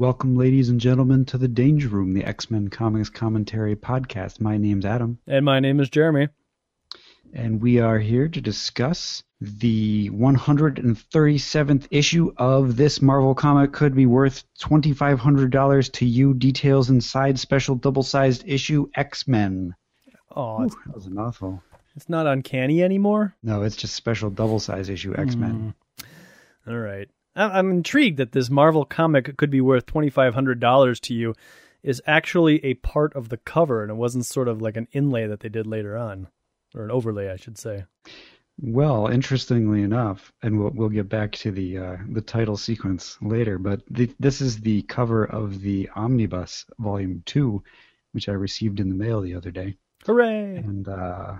Welcome, ladies and gentlemen, to the Danger Room, the X Men Comics Commentary Podcast. My name's Adam. And my name is Jeremy. And we are here to discuss the 137th issue of this Marvel comic could be worth $2,500 to you. Details inside special double sized issue X Men. Oh, that was a mouthful. It's not uncanny anymore? No, it's just special double sized issue X Men. Mm. All right. I'm intrigued that this Marvel comic could be worth $2,500 to you is actually a part of the cover and it wasn't sort of like an inlay that they did later on, or an overlay, I should say. Well, interestingly enough, and we'll we'll get back to the uh, the title sequence later, but the, this is the cover of the Omnibus Volume Two, which I received in the mail the other day. Hooray! And uh,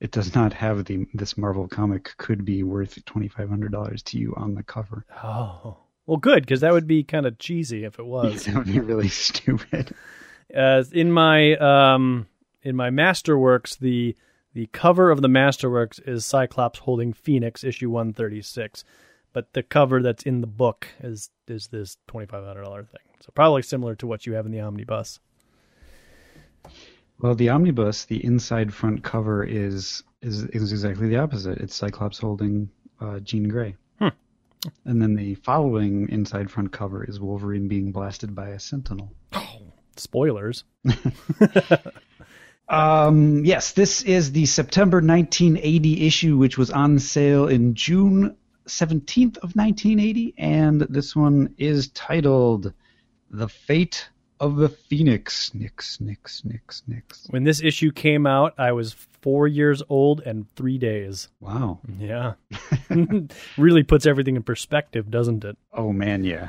it does not have the this Marvel comic could be worth twenty five hundred dollars to you on the cover. Oh, well, good because that would be kind of cheesy if it was. that would be really stupid. Uh, in my um, in my Masterworks, the the cover of the Masterworks is Cyclops holding Phoenix, issue one thirty six, but the cover that's in the book is is this twenty five hundred dollar thing. So probably similar to what you have in the omnibus. Well, the omnibus, the inside front cover is is is exactly the opposite. It's Cyclops holding uh, Jean Grey. Hmm. And then the following inside front cover is Wolverine being blasted by a Sentinel. Oh, spoilers. um, yes, this is the September 1980 issue, which was on sale in June 17th of 1980, and this one is titled "The Fate of the Phoenix. Nix, nix, nix, nix. When this issue came out, I was four years old and three days. Wow. Yeah. really puts everything in perspective, doesn't it? Oh, man, yeah.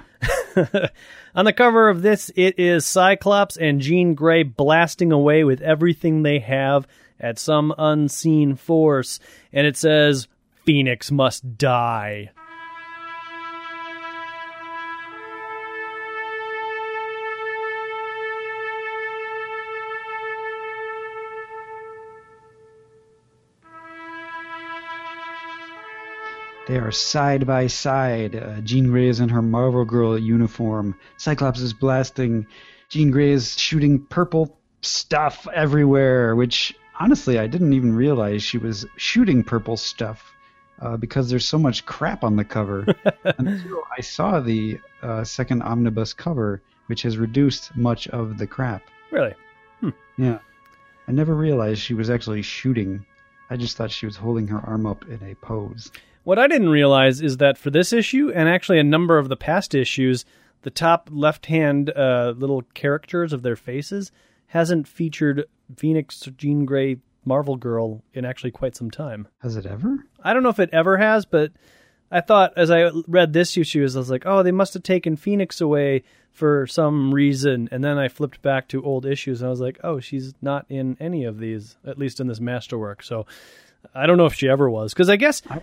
On the cover of this, it is Cyclops and Jean Grey blasting away with everything they have at some unseen force. And it says, Phoenix must die. They are side by side. Uh, Jean Grey is in her Marvel Girl uniform. Cyclops is blasting. Jean Grey is shooting purple stuff everywhere, which honestly I didn't even realize she was shooting purple stuff uh, because there's so much crap on the cover. Until I saw the uh, second omnibus cover, which has reduced much of the crap. Really? Hmm. Yeah. I never realized she was actually shooting. I just thought she was holding her arm up in a pose. What I didn't realize is that for this issue, and actually a number of the past issues, the top left hand uh, little characters of their faces hasn't featured Phoenix, Jean Grey, Marvel Girl in actually quite some time. Has it ever? I don't know if it ever has, but I thought as I read this issue, I was like, oh, they must have taken Phoenix away for some reason. And then I flipped back to old issues and I was like, oh, she's not in any of these, at least in this masterwork. So I don't know if she ever was. Because I guess I,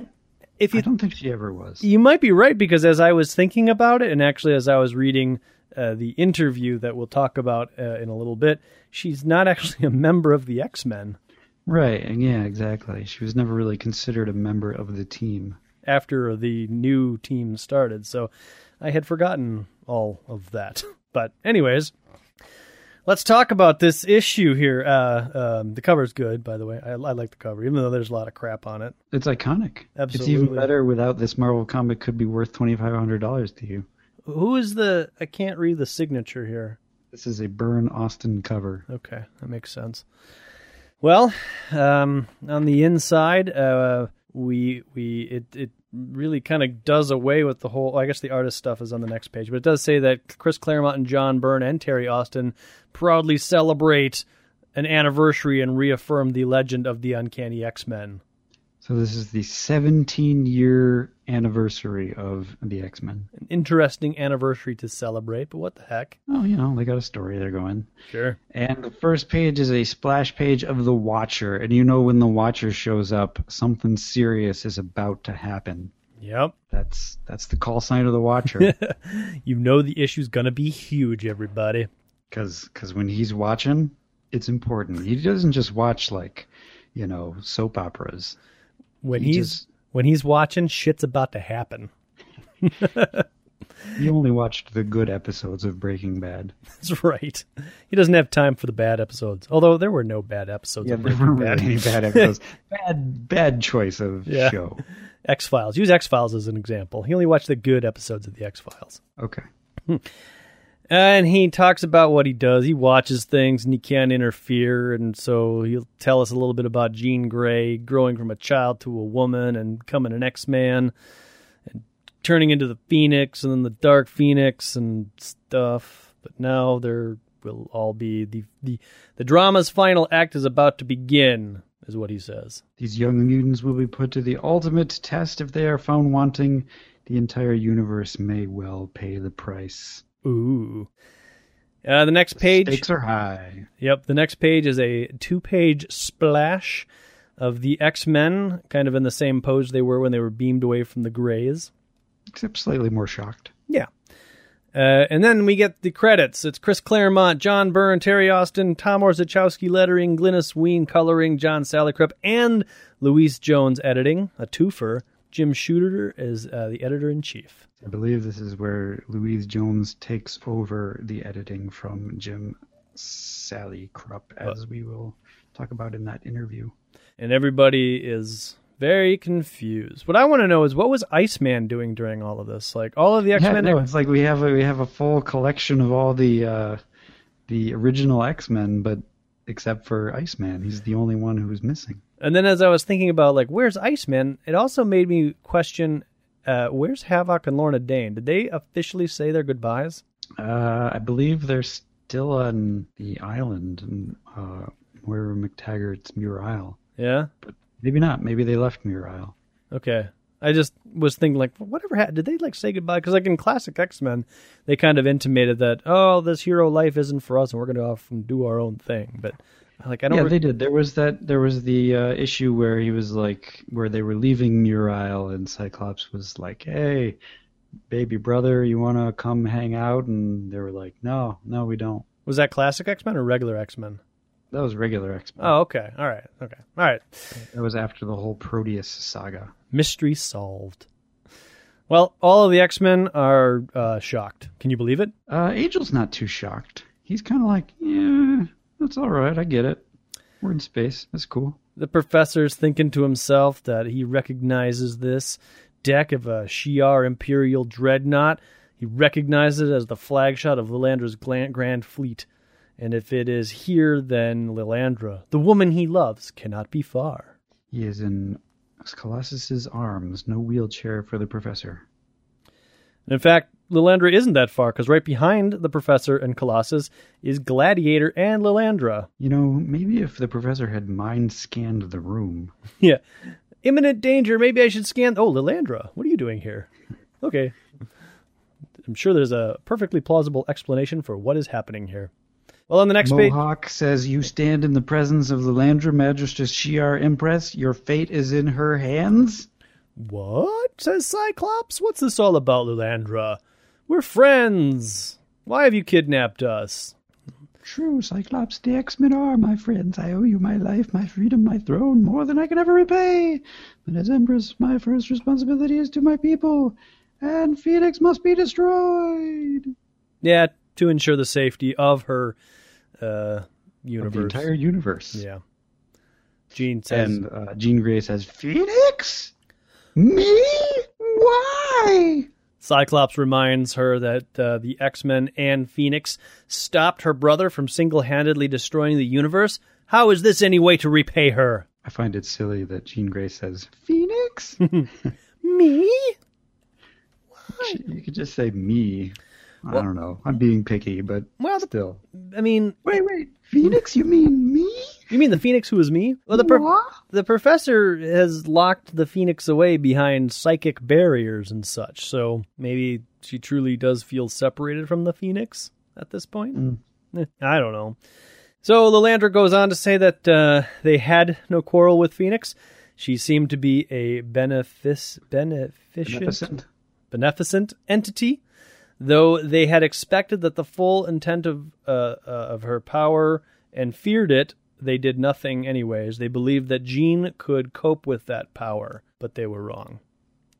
if you, I don't think she ever was. You might be right because as I was thinking about it, and actually as I was reading uh, the interview that we'll talk about uh, in a little bit, she's not actually a member of the X Men. Right. and Yeah. Exactly. She was never really considered a member of the team after the new team started. So I had forgotten all of that. But anyways, Let's talk about this issue here. Uh, um, the cover's good, by the way. I, I, like the cover, even though there's a lot of crap on it. It's iconic. Absolutely. It's even better without this Marvel comic. Could be worth twenty five hundred dollars to you. Who is the? I can't read the signature here. This is a Byrne Austin cover. Okay, that makes sense. Well, um, on the inside, uh, we we it it really kind of does away with the whole. I guess the artist stuff is on the next page, but it does say that Chris Claremont and John Byrne and Terry Austin proudly celebrate an anniversary and reaffirm the legend of the Uncanny X Men. So this is the 17 year anniversary of the X Men. An interesting anniversary to celebrate, but what the heck? Oh, you know, they got a story they're going. Sure. And the first page is a splash page of the Watcher, and you know when the Watcher shows up, something serious is about to happen. Yep. That's that's the call sign of the Watcher. you know the issue's gonna be huge, everybody. Because cause when he's watching, it's important. He doesn't just watch like, you know, soap operas when he he's just, when he's watching, shit's about to happen. He only watched the good episodes of Breaking Bad. That's right. He doesn't have time for the bad episodes. Although there were no bad episodes Yeah, of there weren't really any bad episodes. bad, bad choice of Yeah. show. X Files. Use X Files as an example. He only watched the good episodes of the X Files. Okay. Hmm. And he talks about what he does. He watches things and he can't interfere. And so he'll tell us a little bit about Jean Grey growing from a child to a woman and becoming an X Man and turning into the Phoenix and then the Dark Phoenix and stuff. But now there will all be the, the, the drama's final act is about to begin, is what he says. These young mutants will be put to the ultimate test if they are found wanting. The entire universe may well pay the price. Ooh. Uh, the next page. Stakes are high. Yep, the next page is a two page splash of the X Men, kind of in the same pose they were when they were beamed away from the Greys. Except slightly more shocked. Yeah. Uh, and then we get the credits. It's Chris Claremont, John Byrne, Terry Austin, Tom Orzechowski lettering, Glynis Wein coloring, John Salicrup, and Louise Jones editing, a twofer. Jim Shooter is uh, the editor in chief. I believe this is where Louise Jones takes over the editing from Jim Salicrup, as we will talk about in that interview. And everybody is very confused. What I want to know is what was Iceman doing during all of this? Like all of the X Yeah, Men. no, it's like we have a we have a full collection of all the uh, the original X Men, but except for Iceman, he's the only one who's missing. And then as I was thinking about like where's Iceman, it also made me question uh, where's Havoc and Lorna Dane? Did they officially say their goodbyes? Uh, I believe they're still on the island, and uh, Moira McTaggart's Muir Isle. Yeah. Maybe not. Maybe they left Muir Isle. Okay. I just was thinking like whatever happened? Did they like say goodbye? Because like in classic X Men, they kind of intimated that oh this hero life isn't for us and we're going to off and do our own thing. But like I don't. Yeah, re- they did. There was that. There was the uh, issue where he was like, where they were leaving Muir Isle, and Cyclops was like, "Hey, baby brother, you want to come hang out?" And they were like, "No, no, we don't." was that classic X Men or regular X Men? That was regular X Men. Oh, okay. All right. Okay. All right. That was after the whole Proteus saga. Mystery solved. Well, all of the X Men are uh, shocked. Can you believe it? Uh, Angel's not too shocked. He's kind of like, "Yeah, that's all right. I get it. We're in space. That's cool." The professor's thinking to himself that he recognizes this deck of a Shi'ar Imperial dreadnought. He recognizes it as the flagshot of Lilandra's grand fleet. And if it is here, then Lilandra, the woman he loves, cannot be far. He is in Colossus's arms. No wheelchair for the professor. And in fact, Lilandra isn't that far because right behind the professor and Colossus is Gladiator and Lilandra. You know, maybe if the professor had mind scanned the room, Yeah. Imminent danger. Maybe I should scan. Oh, Lilandra, what are you doing here? Okay. I'm sure there's a perfectly plausible explanation for what is happening here. Well, on the next page. Mohawk says, You stand in the presence of the Lilandra, Majestrix Shi'ar Empress. Your fate is in her hands. What? Says Cyclops. What's this all about, Lilandra? We're friends. Why have you kidnapped us? True, Cyclops, the X-Men are my friends. I owe you my life, my freedom, my throne, more than I can ever repay. But as Empress, my first responsibility is to my people, and Phoenix must be destroyed. Yeah, to ensure the safety of her uh, Of universe. the entire universe. Yeah. Jean says, And uh, Jean Grey says, Phoenix? Me? Why? Cyclops reminds her that uh, the X Men and Phoenix stopped her brother from single handedly destroying the universe. How is this any way to repay her? I find it silly that Jean Grey says, Phoenix? Me? you could just say me. I don't know. I'm being picky, but Well, still. I mean, Wait, wait. Phoenix? You mean me? you mean the Phoenix who is me? Well, the, pro- the professor has locked the Phoenix away behind psychic barriers and such, so maybe she truly does feel separated from the Phoenix at this point. Mm. Eh, I don't know. So Lilandra goes on to say that uh, they had no quarrel with Phoenix. She seemed to be a benefic- beneficent, Beneficent. beneficent entity, though they had expected that the full intent of uh, uh, of her power and feared it. They did nothing anyways. They believed that Jean could cope with that power, but they were wrong.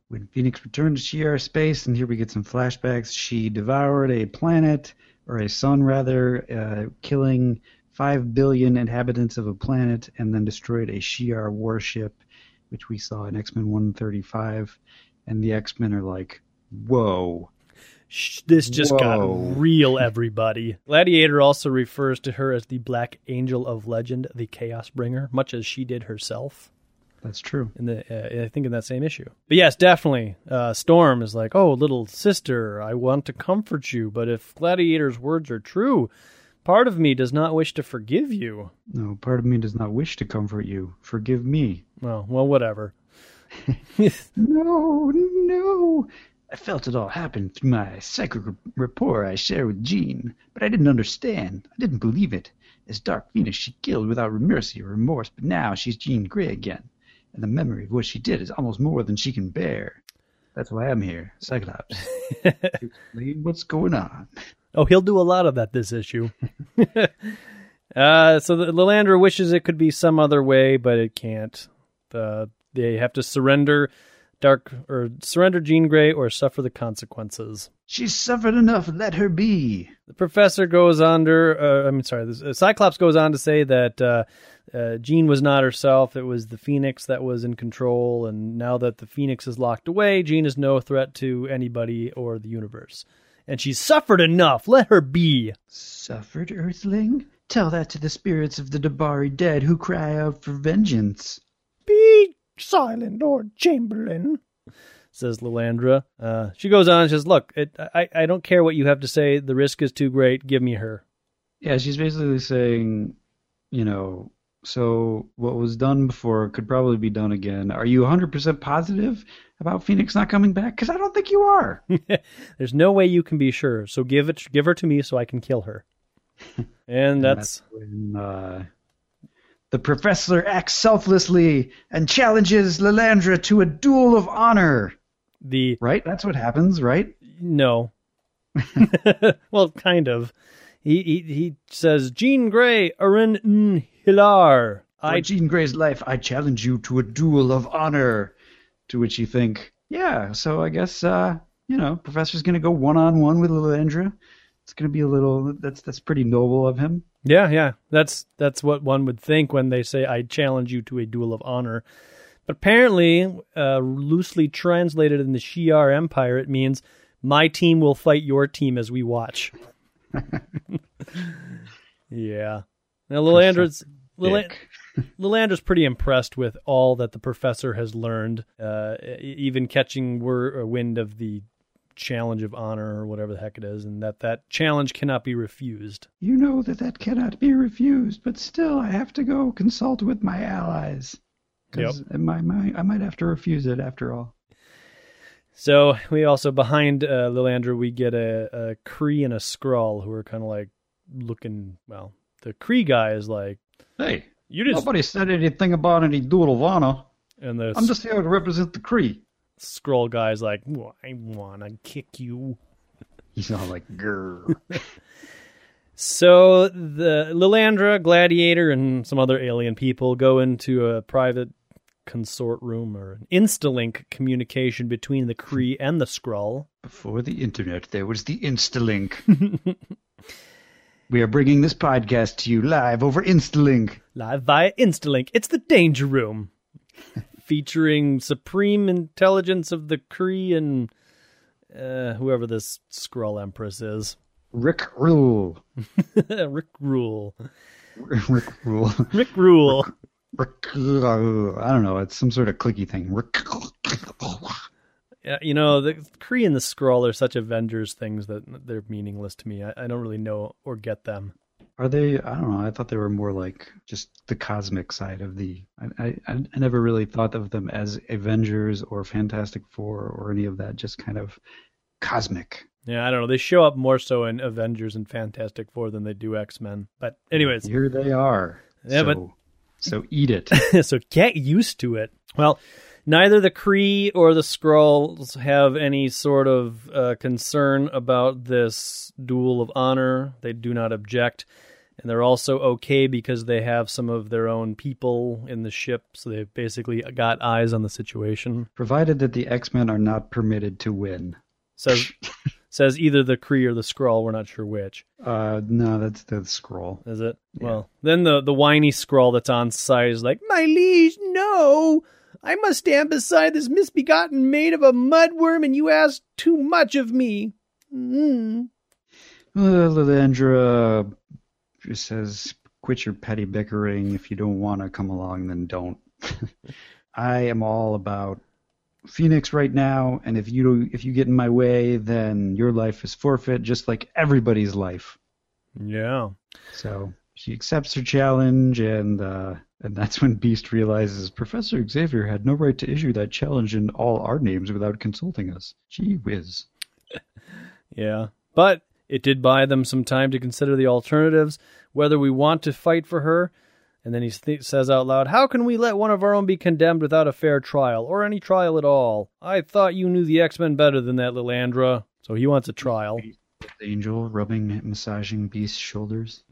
When Phoenix returned to Shi'ar space, and here we get some flashbacks, she devoured a planet, or a sun rather, uh, killing 5 billion inhabitants of a planet, and then destroyed a Shi'ar warship, which we saw in X Men 135. And the X Men are like, whoa. Shh, This just Whoa. got real, everybody. Gladiator also refers to her as the Black Angel of Legend, the Chaos Bringer, much as she did herself. That's true. in the uh, I think in that same issue. But yes, definitely. Uh, Storm is like, "Oh, little sister, I want to comfort you, but if Gladiator's words are true, part of me does not wish to forgive you." No, part of me does not wish to comfort you. Forgive me. Well, well, whatever. No, no. I felt it all happen through my psychic rapport I share with Jean, but I didn't understand. I didn't believe it. As Dark Phoenix she killed without mercy or remorse, but now she's Jean Grey again, and the memory of what she did is almost more than she can bear. That's why I'm here, Cyclops, explain what's going on. Oh, he'll do a lot of that this issue. uh, so the, Lilandra wishes it could be some other way, but it can't. Uh, they have to surrender Dark or surrender Jean Grey or suffer the consequences. She's suffered enough. Let her be. The professor goes on to, uh, I mean, sorry, the, uh, Cyclops goes on to say that uh, uh, Jean was not herself. It was the Phoenix that was in control. And now that the Phoenix is locked away, Jean is no threat to anybody or the universe. And she's suffered enough. Let her be. Suffered, Earthling? Tell that to the spirits of the D'Bari dead who cry out for vengeance. Be silent, Lord Chamberlain, says Lilandra. Uh, she goes on and says, Look, it, I, I don't care what you have to say. The risk is too great. Give me her. Yeah, she's basically saying, you know, so what was done before could probably be done again. Are you 100% positive about Phoenix not coming back? Because I don't think you are. There's no way you can be sure. So give it, give her to me so I can kill her. And that's when uh, the professor acts selflessly and challenges Lilandra to a duel of honor. the Right? That's what happens, right? no. well, kind of. He he, he says, Jean Grey, Arin. Haelar. For I Jean Grey's life, I challenge you to a duel of honor. To which you think, yeah, so I guess, uh, you know, Professor's going to go one on one with Lilandra. It's going to be a little, that's that's pretty noble of him. Yeah, yeah. That's that's what one would think when they say I challenge you to a duel of honor. But apparently, uh, loosely translated in the Shi'ar Empire, it means my team will fight your team as we watch. yeah. Now Lilandra's. Lilandra's pretty impressed with all that the professor has learned, uh, even catching wor- uh, wind of the challenge of honor or whatever the heck it is, and that that challenge cannot be refused. You know that that cannot be refused, but still, I have to go consult with my allies. Because in my might, I might have to refuse it after all. So we also behind uh, Lilandra we get a, a Kree and a Skrull who are kind of like looking. Well, the Kree guy is like, Hey, "You just," nobody said anything about any duel of honor. and the I'm just here to represent the Kree. Skrull guy's like, well, "I wanna kick you." He's all like, grr. So the Lilandra, Gladiator, and some other alien people go into a private consort room or an Instalink communication between the Kree and the Skrull. Before the internet, there was the Instalink. we are bringing this podcast to you live over Instalink. live via Instalink. It's the Danger Room, featuring supreme intelligence of the Kree and uh, whoever this Skrull Empress is. Rick Rule. Rick Rule. Rick Rule. Rick Rule. Rick, I don't know. It's some sort of clicky thing. Rick. Yeah, you know, the Kree and the Skrull are such Avengers things that they're meaningless to me. I, I don't really know or get them. Are they? I don't know. I thought they were more like just the cosmic side of the. I, I, I never really thought of them as Avengers or Fantastic Four or any of that. Just kind of cosmic. Yeah, I don't know. They show up more so in Avengers and Fantastic Four than they do X Men. But anyways, Here they are. Yeah, so, but- so eat it. so get used to it. Well, neither the Kree or the Skrulls have any sort of uh, concern about this duel of honor. They do not object. and they're also okay because they have some of their own people in the ship, so they've basically got eyes on the situation. Provided that the X Men are not permitted to win. Says says either the Kree or the Skrull. We're not sure which. Uh, no, that's the Skrull. Is it? Yeah. Well, then the the whiny Skrull that's on site is like, "My liege, no! I must stand beside this misbegotten maid of a mudworm, and you ask too much of me." Mm. Uh, Lilandra says, "Quit your petty bickering. If you don't want to come along, then don't." I am all about Phoenix right now, and if you if you get in my way, then your life is forfeit, just like everybody's life. Yeah. So she accepts her challenge, and uh, and that's when Beast realizes Professor Xavier had no right to issue that challenge in all our names without consulting us. Gee whiz. yeah, but it did buy them some time to consider the alternatives, whether we want to fight for her and then he th- says out loud, How can we let one of our own be condemned without a fair trial, or any trial at all? I thought you knew the X Men better than that, Lilandra. So he wants a trial. Angel rubbing, massaging Beast's shoulders.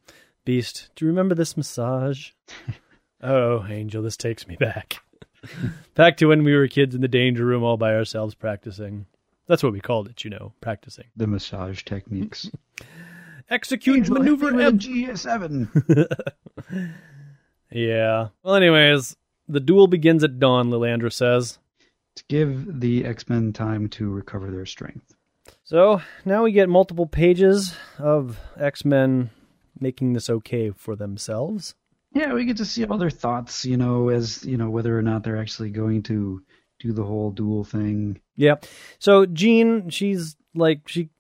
Beast, do you remember this massage? oh, Angel, this takes me back. back to when we were kids in the danger room all by ourselves practicing. That's what we called it, you know, practicing. The massage techniques. Execute Angel, maneuver M- G7. Yeah. Well, anyways, the duel begins at dawn, Lilandra says. To give the X Men time to recover their strength. So now we get multiple pages of X Men making this okay for themselves. Yeah, we get to see all their thoughts, you know, as, you know, whether or not they're actually going to do the whole duel thing. Yeah. So Jean, she's like, she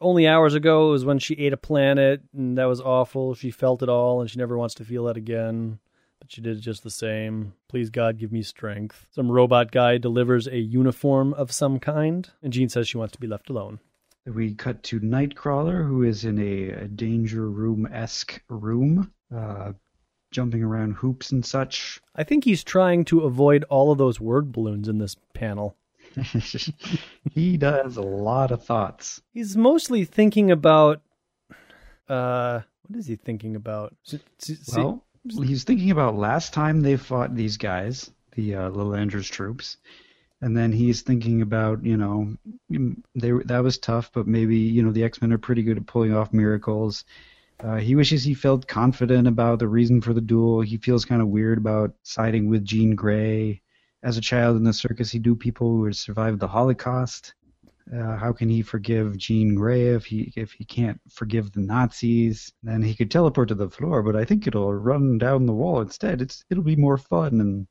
only hours ago was when she ate a planet, and that was awful. She felt it all, and she never wants to feel that again but she did it just the same. Please God, give me strength. Some robot guy delivers a uniform of some kind, and Jean says she wants to be left alone. We cut to Nightcrawler, who is in a, a danger room esque room, uh, jumping around hoops and such. I think he's trying to avoid all of those word balloons in this panel. he does a lot of thoughts. He's mostly thinking about. Uh, what is he thinking about? Well, he's thinking about last time they fought these guys, the uh, Lilandra's troops, and then he's thinking about you know they that was tough, but maybe you know the X Men are pretty good at pulling off miracles. Uh, he wishes he felt confident about the reason for the duel. He feels kind of weird about siding with Jean Grey. As a child in the circus, he knew people who had survived the Holocaust. Uh, how can he forgive Jean Grey if he if he can't forgive the Nazis? Then he could teleport to the floor, but I think it'll run down the wall instead. It's it'll be more fun and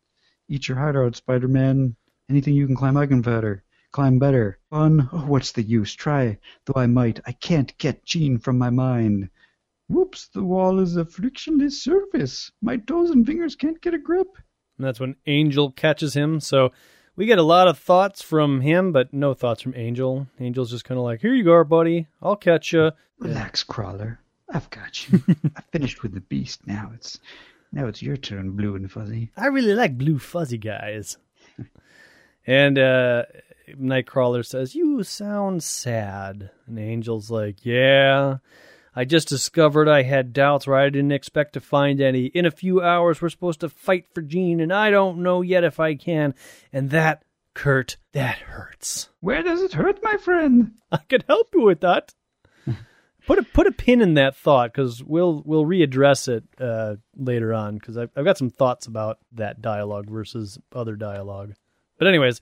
eat your heart out, Spider-Man. Anything you can climb, I can better. Climb better. Fun? Oh, what's the use? Try, though I might. I can't get Jean from my mind. Whoops! The wall is a frictionless surface. My toes and fingers can't get a grip. And that's when Angel catches him. So we get a lot of thoughts from him, but no thoughts from Angel. Angel's just kind of like, "Here you go, buddy. I'll catch you." Relax, Crawler. I've got you. I finished with the beast. Now it's now it's your turn, Blue and Fuzzy. I really like blue fuzzy guys. and uh, Nightcrawler says, "You sound sad." And Angel's like, "Yeah." I just discovered I had doubts where I didn't expect to find any. In a few hours, we're supposed to fight for Jean, and I don't know yet if I can. And that, Kurt, that hurts. Where does it hurt, my friend? I could help you with that. put a put a pin in that thought because we'll we'll readdress it uh, later on because I've, I've got some thoughts about that dialogue versus other dialogue. But anyways,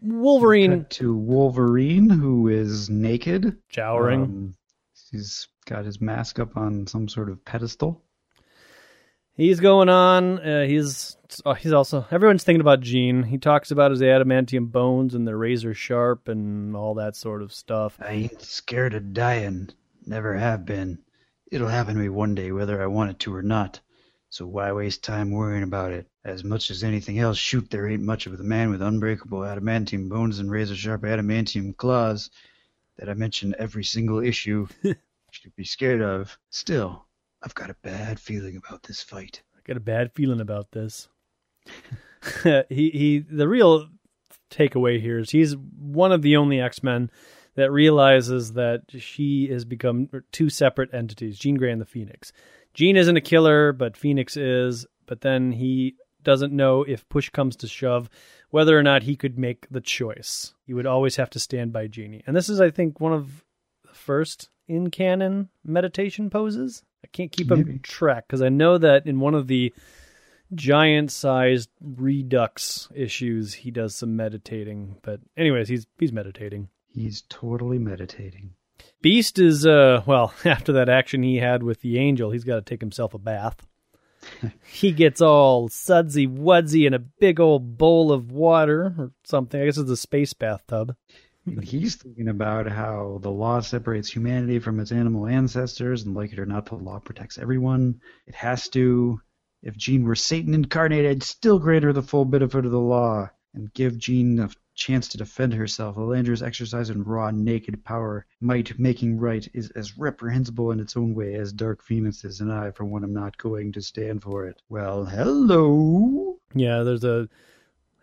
Wolverine to Wolverine who is naked, showering. Um, he's got his mask up on some sort of pedestal. He's going on. Uh, he's uh, he's also everyone's thinking about Jean. He talks about his adamantium bones and they're razor sharp and all that sort of stuff. I ain't scared of dying. Never have been. It'll happen to me one day, whether I want it to or not. So why waste time worrying about it? As much as anything else, shoot, there ain't much of the man with unbreakable adamantium bones and razor sharp adamantium claws that I mention every single issue should be scared of. Still, I've got a bad feeling about this fight. I got a bad feeling about this. he he the real takeaway here is he's one of the only X-Men that realizes that she has become two separate entities, Jean Grey and the Phoenix. Jean isn't a killer, but Phoenix is, but then he doesn't know if push comes to shove whether or not he could make the choice. He would always have to stand by Jeannie. And this is, I think, one of the first in canon meditation poses. I can't keep Maybe. him track because I know that in one of the giant sized redux issues he does some meditating. But anyways, he's he's meditating. He's totally meditating. Beast is uh well, after that action he had with the angel, he's got to take himself a bath. he gets all sudsy wudsy in a big old bowl of water or something. I guess it's a space bathtub. Hmm. He's thinking about how the law separates humanity from its animal ancestors, and like it or not, the law protects everyone. It has to. If Jean were Satan incarnate, I'd still grant her the full benefit of the law and give Jean a chance to defend herself. Elandra's exercise in raw, naked power, might making right, is as reprehensible in its own way as Dark is, and I, for one, am not going to stand for it. Well, hello. Yeah, there's a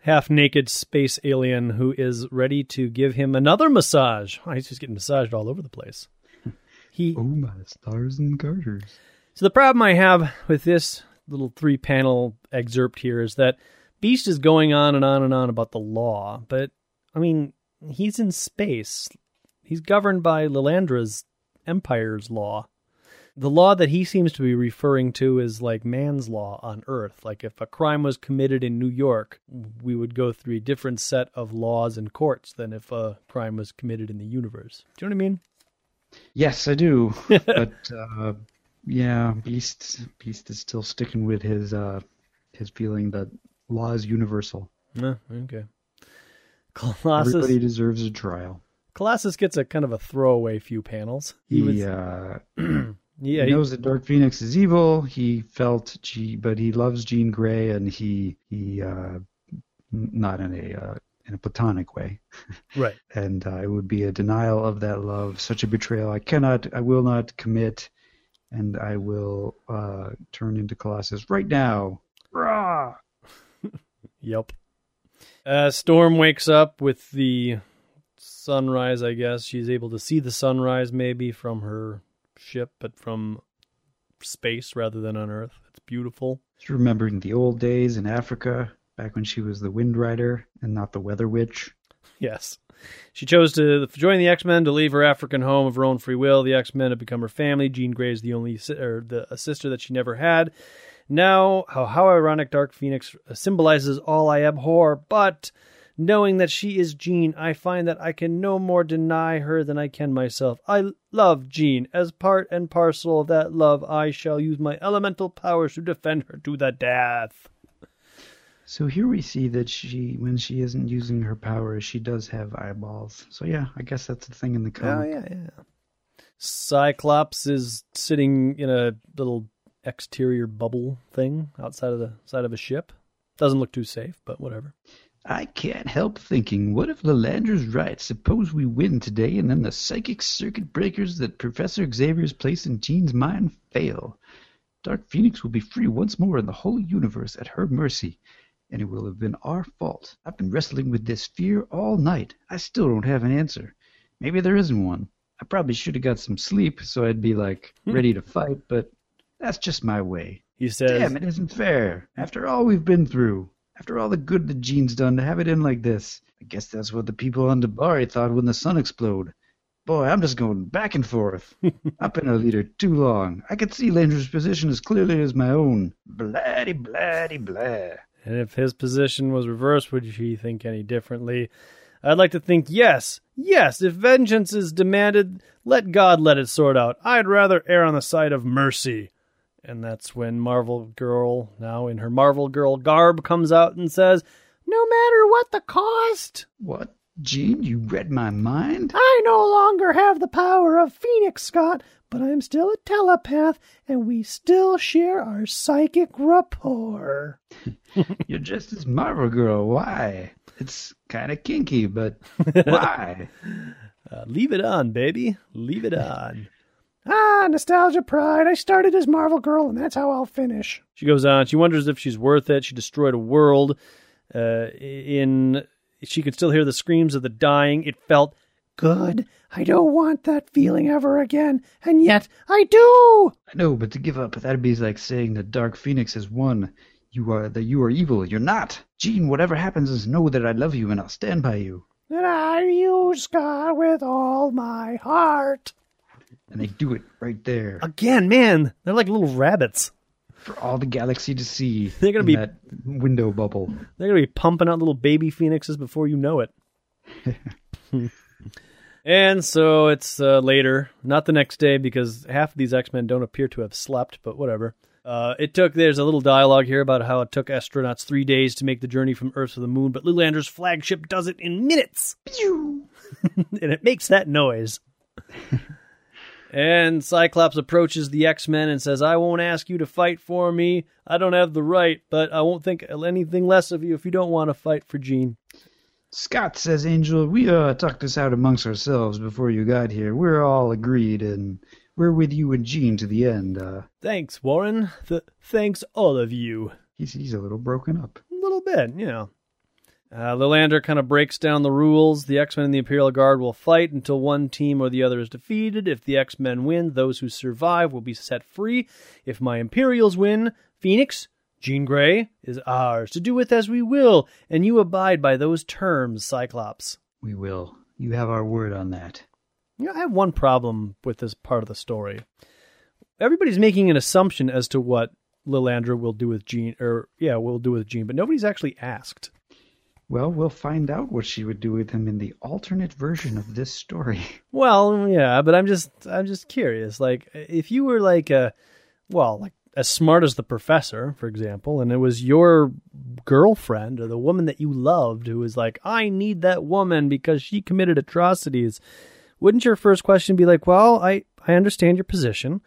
half naked space alien who is ready to give him another massage. Oh, he's just getting massaged all over the place. He Oh, my stars and garters. So the problem I have with this little three panel excerpt here is that Beast is going on and on and on about the law, but I mean, he's in space. He's governed by Lilandra's empire's law. The law that he seems to be referring to is like man's law on Earth. Like if a crime was committed in New York, we would go through a different set of laws and courts than if a crime was committed in the universe. Do you know what I mean? Yes, I do. but uh, yeah, Beast Beast is still sticking with his uh, his feeling that law is universal. No, okay. Colossus. Everybody deserves a trial. Colossus gets a kind of a throwaway few panels. He, was, uh, yeah, he he- knows that Dark Phoenix is evil. He felt, G, but he loves Jean Grey, and he he uh, not in a uh, in a platonic way. right. and uh, it would be a denial of that love, such a betrayal. I cannot, I will not commit, and I will uh, turn into Colossus right now. Rah! Yep. Uh, Storm wakes up with the sunrise. I guess she's able to see the sunrise maybe from her ship, but from space rather than on Earth. It's beautiful. She's remembering the old days in Africa, back when she was the Wind Rider and not the Weather Witch. Yes. She chose to join the X Men to leave her African home of her own free will. The X Men have become her family. Jean Grey is the only si- or the a sister that she never had. Now, how how ironic! Dark Phoenix symbolizes all I abhor, but knowing that she is Jean, I find that I can no more deny her than I can myself. I love Jean. As part and parcel of that love, I shall use my elemental powers to defend her to the death. So here we see that she, when she isn't using her powers, she does have eyeballs. So yeah, I guess that's the thing in the code. Oh yeah, yeah. Cyclops is sitting in a little exterior bubble thing outside of the side of a ship. Doesn't look too safe, but whatever. I can't help thinking, what if Lilandra's right? Suppose we win today and then the psychic circuit breakers that Professor Xavier's placed in Jean's mind fail. Dark Phoenix will be free once more in the whole universe at her mercy, and it will have been our fault. I've been wrestling with this fear all night. I still don't have an answer. Maybe there isn't one. I probably should have got some sleep so I'd be like hmm. ready to fight, but that's just my way. He says, Damn, it isn't fair. After all we've been through, after all the good the Jean's done, to have it in like this. I guess that's what the people on D'Bari thought when the sun exploded. Boy, I'm just going back and forth. I've been a leader too long. I could see Landra's position as clearly as my own. Bladdy, bladdy, blah. and if his position was reversed, would he think any differently? I'd like to think yes, yes. If vengeance is demanded, let God let it sort out. I'd rather err on the side of mercy. And that's when Marvel Girl, now in her Marvel Girl garb, comes out and says, No matter what the cost, What? Jean, you read my mind? I no longer have the power of Phoenix Scott, but I'm still a telepath, and we still share our psychic rapport. You're just as Marvel Girl. Why? It's kind of kinky, but why? Uh, leave it on, baby. Leave it on. Ah, nostalgia pride. I started as Marvel Girl, and that's how I'll finish. She goes on. She wonders if she's worth it. She destroyed a world. Uh, in she could still hear the screams of the dying. It felt good. I don't want that feeling ever again, and yet I do. I know, but to give up, that'd be like saying the Dark Phoenix has won. You are that you are evil. You're not. Jean, whatever happens, is know that I love you and I'll stand by you. And I use Scott with all my heart. And they do it right there Again, man, they're like little rabbits. for all the galaxy to see. They're gonna be- that window bubble. They're gonna be pumping out little baby phoenixes before you know it. and so it's uh, later, not the next day, because half of these X Men don't appear to have slept. But whatever. Uh, it took. There's a little dialogue here about how it took astronauts three days to make the journey from Earth to the Moon, but Lilandra's flagship does it in minutes, and it makes that noise. And Cyclops approaches the X Men and says, I won't ask you to fight for me. I don't have the right, but I won't think anything less of you if you don't want to fight for Jean. Scott says, Angel, we uh, talked this out amongst ourselves before you got here. We're all agreed, and we're with you and Jean to the end. Uh, Thanks, Warren. Th- thanks, all of you. he's, he's a little broken up. A little bit, you know. Uh, Lilandra kind of breaks down the rules. The X Men and the Imperial Guard will fight until one team or the other is defeated. If the X Men win, those who survive will be set free. If my Imperials win, Phoenix, Jean Grey, is ours to do with as we will, and you abide by those terms, Cyclops. We will. You have our word on that. You know, I have one problem with this part of the story. Everybody's making an assumption as to what Lilandra will do with Jean, or yeah, will do with Jean, but nobody's actually asked. Well, we'll find out what she would do with him in the alternate version of this story. Well, yeah, but I'm just I'm just curious. Like if you were like a well, like as smart as the professor, for example, and it was your girlfriend or the woman that you loved who was like, I need that woman because she committed atrocities, wouldn't your first question be like, Well, I, I understand your position.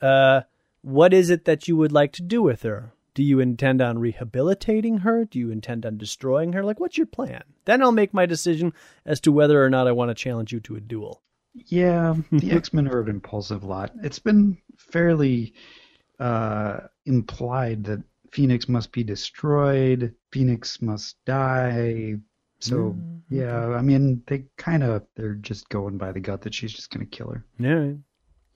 Uh what is it that you would like to do with her? Do you intend on rehabilitating her? Do you intend on destroying her? Like, what's your plan? Then I'll make my decision as to whether or not I want to challenge you to a duel. Yeah, the X Men are an impulsive lot. It's been fairly uh, implied that Phoenix must be destroyed, Phoenix must die. So yeah, I mean they kind of they're just going by the gut that she's just gonna kill her. Yeah.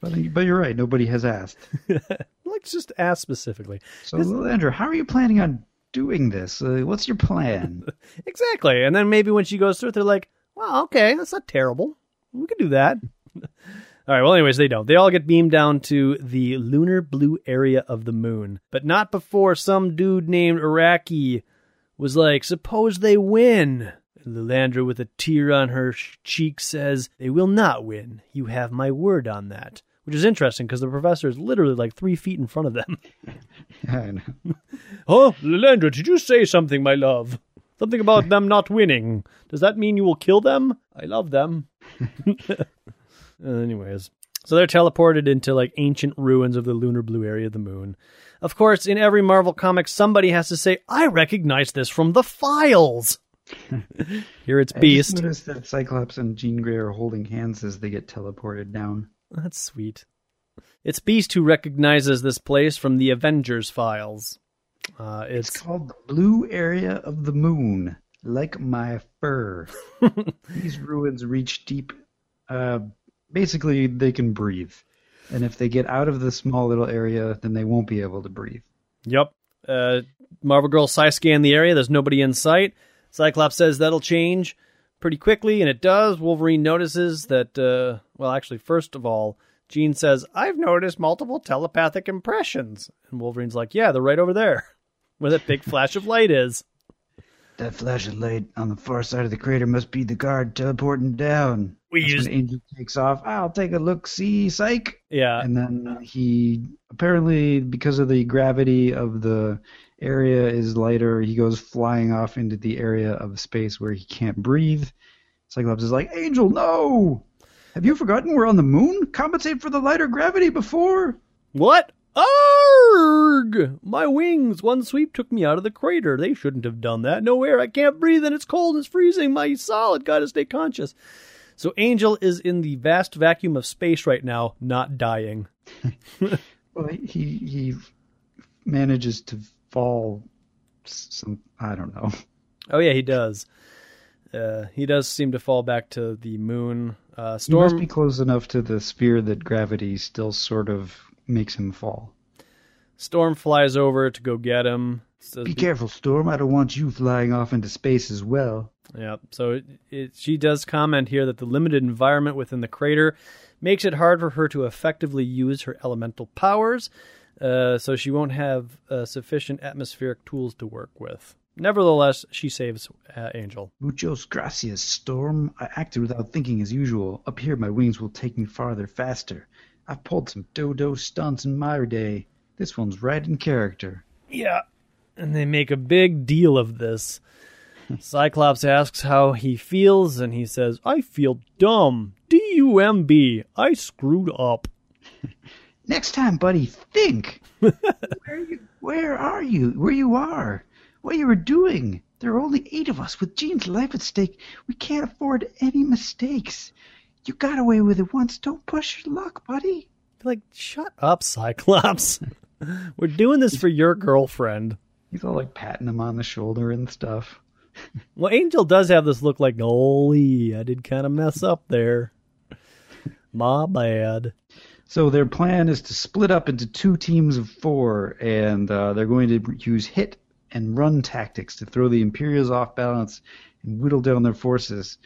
But but you're right, nobody has asked. Let's just ask specifically. So Andrew, how are you planning on doing this? Uh, what's your plan? Exactly. And then maybe when she goes through it, they're like, well, okay, that's not terrible. We could do that. all right. Well, anyways, they don't. They all get beamed down to the lunar blue area of the moon, but not before some dude named Araki was like, suppose they win. Lilandra, with a tear on her cheek, says, They will not win. You have my word on that. Which is interesting because the professor is literally like three feet in front of them. I know. Oh, Lilandra, did you say something, my love? Something about them not winning. Does that mean you will kill them? I love them. Anyways, so they're teleported into like ancient ruins of the lunar blue area of the moon. Of course, in every Marvel comic, somebody has to say, I recognize this from the files. Here it's Beast. I just noticed that Cyclops and Jean Grey are holding hands as they get teleported down. That's sweet. It's Beast who recognizes this place from the Avengers files. Uh, It's it's called the blue area of the moon, like my fur. These ruins reach deep. Uh, basically, they can breathe, and if they get out of the small little area, then they won't be able to breathe. Yep. Uh, Marvel Girl Psy scan the area. There's nobody in sight. Cyclops says that'll change pretty quickly, and it does. Wolverine notices that, uh, well, actually, first of all, Jean says, I've noticed multiple telepathic impressions. And Wolverine's like, yeah, they're right over there, where that big flash of light is. That flash of light on the far side of the crater must be the guard teleporting down. We That's use- when Angel takes off. I'll take a look. See, psych. Yeah. and then he apparently because of the gravity of the area is lighter he goes flying off into the area of space where he can't breathe cyclops is like angel no have you forgotten we're on the moon compensate for the lighter gravity before What? Arg! My wings, one sweep took me out of the crater. They shouldn't have done that. No air. I can't breathe and it's cold. It's freezing. My solid gotta stay conscious. So Angel is in the vast vacuum of space right now, not dying. well he he manages to fall some i don't know Oh yeah, he does. Uh, he does seem to fall back to the moon. Uh, He Storm must be close enough to the sphere that gravity still sort of makes him fall. Storm flies over to go get him. Says, Be careful, Storm. I don't want you flying off into space as well. Yeah. So it, it, she does comment here that the limited environment within the crater makes it hard for her to effectively use her elemental powers. Uh, so she won't have uh, sufficient atmospheric tools to work with. Nevertheless, she saves uh, Angel. Muchos gracias, Storm. I acted without thinking as usual. Up here, my wings will take me farther faster. I've pulled some dodo stunts in my day. This one's right in character. Yeah. And they make a big deal of this. Cyclops asks how he feels, and he says, I feel dumb. D U M B. I screwed up. Next time, buddy, think. where you? Where are you? Where you are? What you were doing? There are only eight of us with Jean's life at stake. We can't afford any mistakes. You got away with it once. Don't push your luck, buddy. Like, shut up, Cyclops. We're doing this for your girlfriend. He's all like patting him on the shoulder and stuff. Well, Angel does have this look like, holy, I did kind of mess up there. My bad. So their plan is to split up into two teams of four, and uh, they're going to use hit and run tactics to throw the Imperials off balance and whittle down their forces.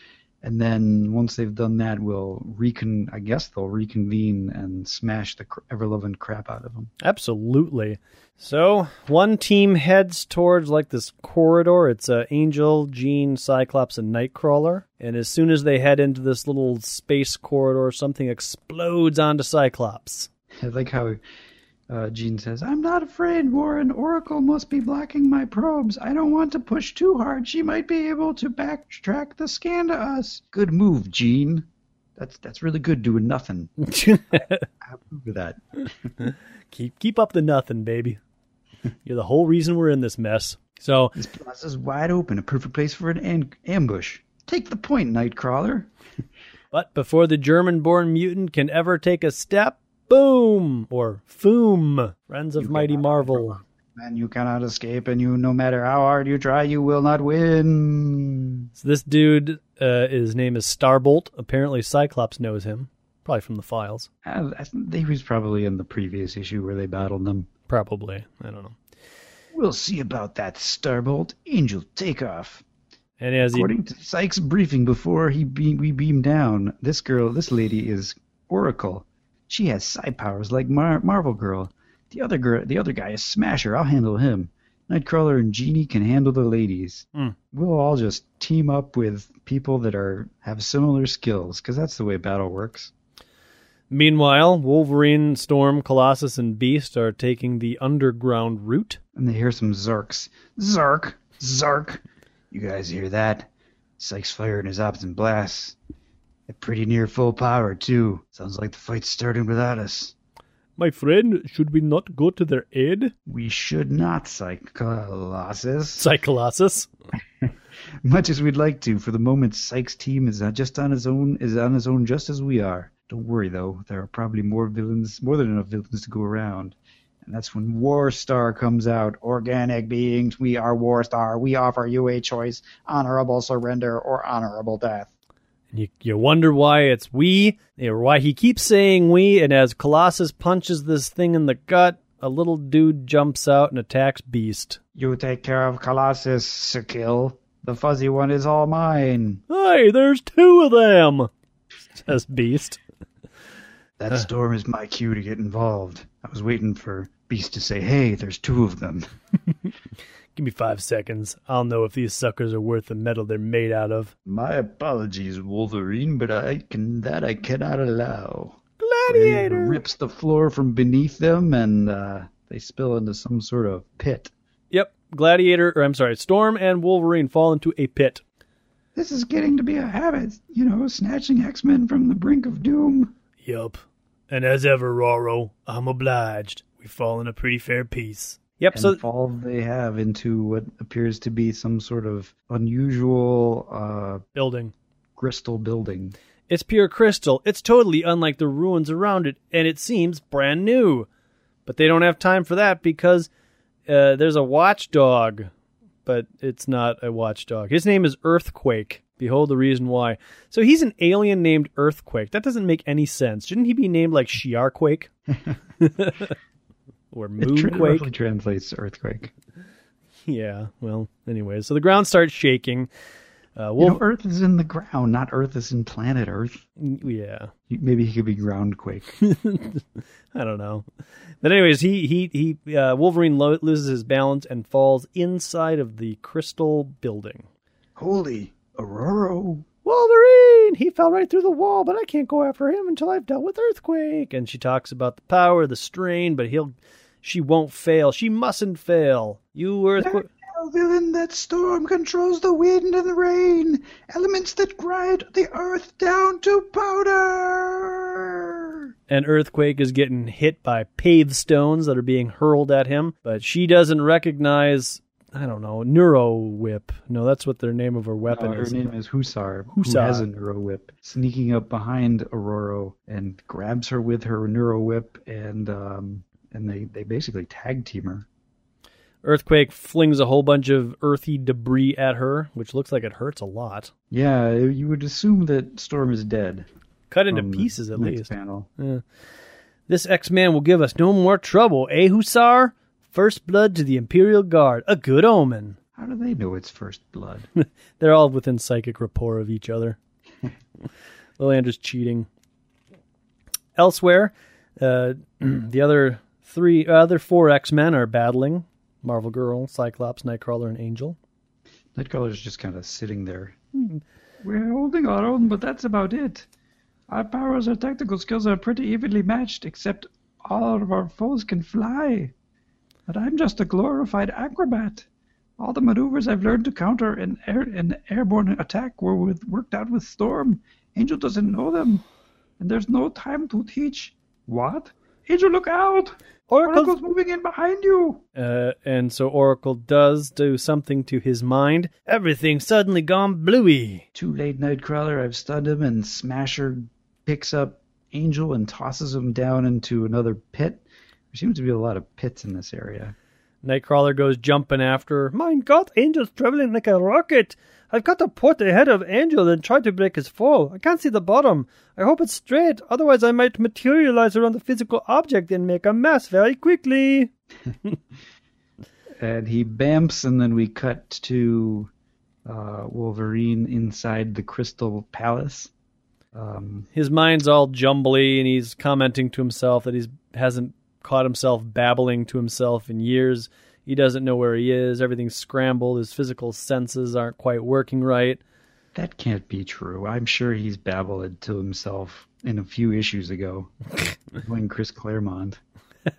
And then once they've done that, we'll recon. I guess they'll reconvene and smash the cr- ever-loving crap out of them. Absolutely. So one team heads towards like this corridor. It's uh, Angel, Jean, Cyclops, and Nightcrawler. And as soon as they head into this little space corridor, something explodes onto Cyclops. I like how uh, Jean says, "I'm not afraid, Warren. Oracle must be blocking my probes. I don't want to push too hard. She might be able to backtrack the scan to us." Good move, Jean. That's that's really good doing nothing. I approve of that. keep keep up the nothing, baby. You're the whole reason we're in this mess. So This plaza is wide open, a perfect place for an am- ambush. Take the point, Nightcrawler. But before the German born mutant can ever take a step, boom! Or foom! Friends of Mighty Marvel. Man, you cannot escape, and you, no matter how hard you try, you will not win. So this dude, uh, his name is Starbolt. Apparently Cyclops knows him. Probably from the files. Uh, I think he was probably in the previous issue where they battled them. Probably. I don't know. We'll see about that, Starbolt. Angel, take off. And as he, According to Cyke's briefing before he be- we beam down, this girl, this lady is Oracle. She has psi powers like Mar- Marvel Girl. The other girl, the other guy is Smasher. I'll handle him. Nightcrawler and Genie can handle the ladies. Hmm. We'll all just team up with people that are have similar skills, because that's the way battle works. meanwhile, Wolverine, Storm, Colossus, and Beast are taking the underground route. And they hear some Zarks. Zark! Zark! You guys hear that? Cyke's firing his optic blasts. At pretty near full power, too. Sounds like the fight's starting without us. My friend, should we not go to their aid? We should not, Psych Colossus. Much as we'd like to, for the moment, Cyke's team is not just on his own is on his own just as we are. Don't worry though, there are probably more villains, more than enough villains to go around. And that's when War Star comes out. Organic beings, we are War Star. We offer you a choice: honorable surrender or honorable death. You, you wonder why it's we, or why he keeps saying we, and as Colossus punches this thing in the gut, a little dude jumps out and attacks Beast. You take care of Colossus, C'cil. The fuzzy one is all mine. Hey, there's two of them, says Beast. That storm is my cue to get involved. I was waiting for Beast to say, "Hey, there's two of them." Give me five seconds. I'll know if these suckers are worth the metal they're made out of. My apologies, Wolverine, but I can that I cannot allow. He Gladiator! rips the floor from beneath them, and uh, they spill into some sort of pit. Yep, Gladiator, or I'm sorry, Storm and Wolverine fall into a pit. This is getting to be a habit, you know, snatching X-Men from the brink of doom. Yup. And as ever, Roro, I'm obliged. We've fallen a pretty fair piece. Yep, so fall they have into what appears to be some sort of unusual uh, building. crystal building. It's pure crystal. It's totally unlike the ruins around it, and it seems brand new. But they don't have time for that because uh, there's a watchdog, but it's not a watchdog. His name is Earthquake Behold the reason why. So he's an alien named Earthquake. That doesn't make any sense. Shouldn't he be named like Shi'arquake? or It Moonquake? roughly translates to earthquake. Yeah, well, anyway. So the ground starts shaking. Uh, You know, Earth is in the ground, not Earth is in planet Earth. yeah. Maybe he could be groundquake. I don't know. But anyways, he he he uh, Wolverine lo- loses his balance and falls inside of the crystal building. Holy Aurora! Wolverine! He fell right through the wall, but I can't go after him until I've dealt with Earthquake. And she talks about the power, the strain, but he'll she won't fail. She mustn't fail. You Earthquake A villain that storm controls the wind and the rain, elements that grind the earth down to powder. and Earthquake is getting hit by pave stones that are being hurled at him, but she doesn't recognize I don't know, Neuro Whip. No, that's what their name of her weapon Uh, her is. name is Hussar, Hussar. who has a neuro whip, sneaking up behind Aurora and grabs her with her neuro whip, and um, and they, they basically tag team her. Earthquake flings a whole bunch of earthy debris at her, which looks like it hurts a lot. Yeah, you would assume that Storm is dead. Cut into pieces at least. Panel. This X Man will give us no more trouble, eh, Hussar? First blood to the Imperial Guard. A good omen. How do they know it's first blood? They're all within psychic rapport of each other. Lilandra's cheating. Elsewhere, uh, the other three, uh, other four X Men are battling: Marvel Girl, Cyclops, Nightcrawler, and Angel. Nightcrawler's just kind of sitting there. We're holding our own, but that's about it. Our powers, our tactical skills are pretty evenly matched, except all of our foes can fly. But I'm just a glorified acrobat. All the maneuvers I've learned to counter an, air, an airborne attack were with, worked out with Storm. Angel doesn't know them, and there's no time to teach. What? Angel, look out! Oracle's Oracle's moving in behind you! Uh, and so Oracle does do something to his mind. Everything's suddenly gone bluey. Too late, Nightcrawler. I've stunned him, and Smasher picks up Angel and tosses him down into another pit. There seems to be a lot of pits in this area. Nightcrawler goes jumping after. My God, Angel's traveling like a rocket. I've got to put ahead of Angel and try to break his fall. I can't see the bottom. I hope it's straight, otherwise I might materialize around the physical object and make a mess very quickly. And he bamps, and then we cut to uh, Wolverine inside the Crystal Palace. Um, His mind's all jumbly, and he's commenting to himself that he hasn't caught himself babbling to himself in years. He doesn't know where he is. Everything's scrambled. His physical senses aren't quite working right. that can't be true. I'm sure he's babbled to himself in a few issues ago, when Chris Claremont.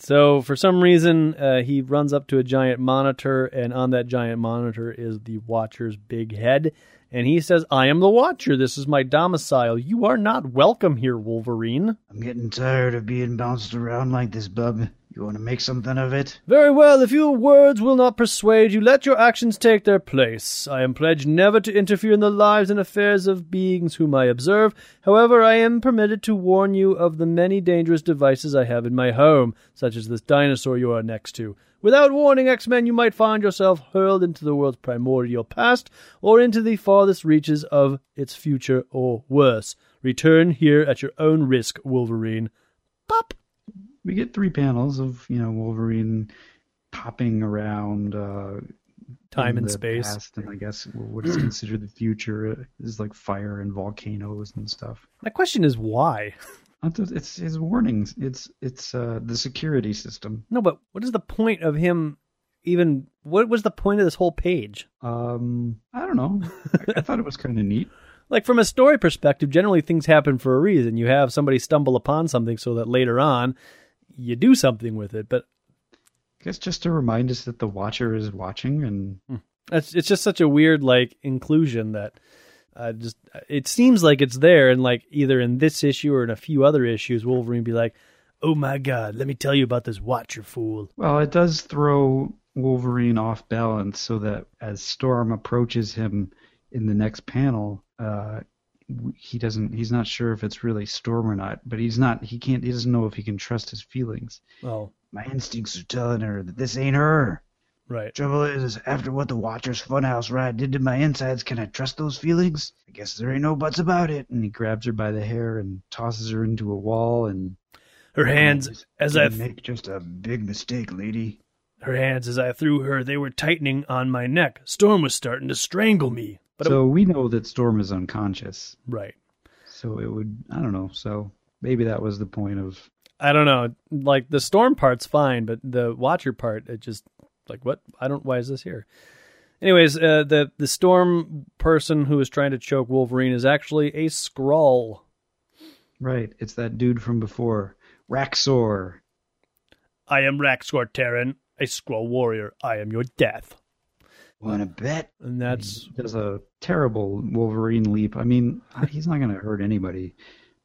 So, for some reason, uh, he runs up to a giant monitor, and on that giant monitor is the Watcher's big head. And he says, I am the Watcher. This is my domicile. You are not welcome here, Wolverine. I'm getting tired of being bounced around like this, bub. You want to make something of it? Very well, if your words will not persuade you, let your actions take their place. I am pledged never to interfere in the lives and affairs of beings whom I observe. However, I am permitted to warn you of the many dangerous devices I have in my home, such as this dinosaur you are next to. Without warning, X-Men, you might find yourself hurled into the world's primordial past, or into the farthest reaches of its future, or worse. Return here at your own risk, Wolverine. Pop! we get three panels of you know Wolverine popping around uh, Time and the space. past, and I guess what is considered the future is like fire and volcanoes and stuff. My question is why? It's his warnings. It's it's uh, the security system. No, but what is the point of him even what was the point of this whole page? Um, I don't know. I, I thought it was kind of neat. Like from a story perspective, generally things happen for a reason. You have somebody stumble upon something so that later on you do something with it. But I guess just to remind us that the Watcher is watching, and it's it's just such a weird like inclusion that uh, just it seems like it's there and like either in this issue or in a few other issues Wolverine be like, "Oh my god, let me tell you about this Watcher fool." well, it does throw Wolverine off balance, so that as Storm approaches him in the next panel, uh, he doesn't. He's not sure if it's really Storm or not, but he's not. He can't. He doesn't know if he can trust his feelings. Oh, My instincts are telling her that this ain't her. Right. Trouble is, after what the Watcher's Funhouse ride did to my insides, can I trust those feelings? I guess there ain't no buts about it. And he grabs her by the hair and tosses her into a wall. And Her hands, as I th- make just a big mistake, lady. her hands as I threw her, they were tightening on my neck. Storm was starting to strangle me. But it- so we know that Storm is unconscious. right. So it would, I don't know. So maybe that was the point of. I don't know. Like the storm part's fine, but the watcher part, it just like what? I don't. Why is this here? Anyways, uh, the the storm person who is trying to choke Wolverine is actually a Skrull. Right. It's that dude from before. Raksor. I am Raksor Terran, a Skrull warrior. I am your death. Wanna bet? And that's He does a terrible Wolverine leap. I mean, he's not going to hurt anybody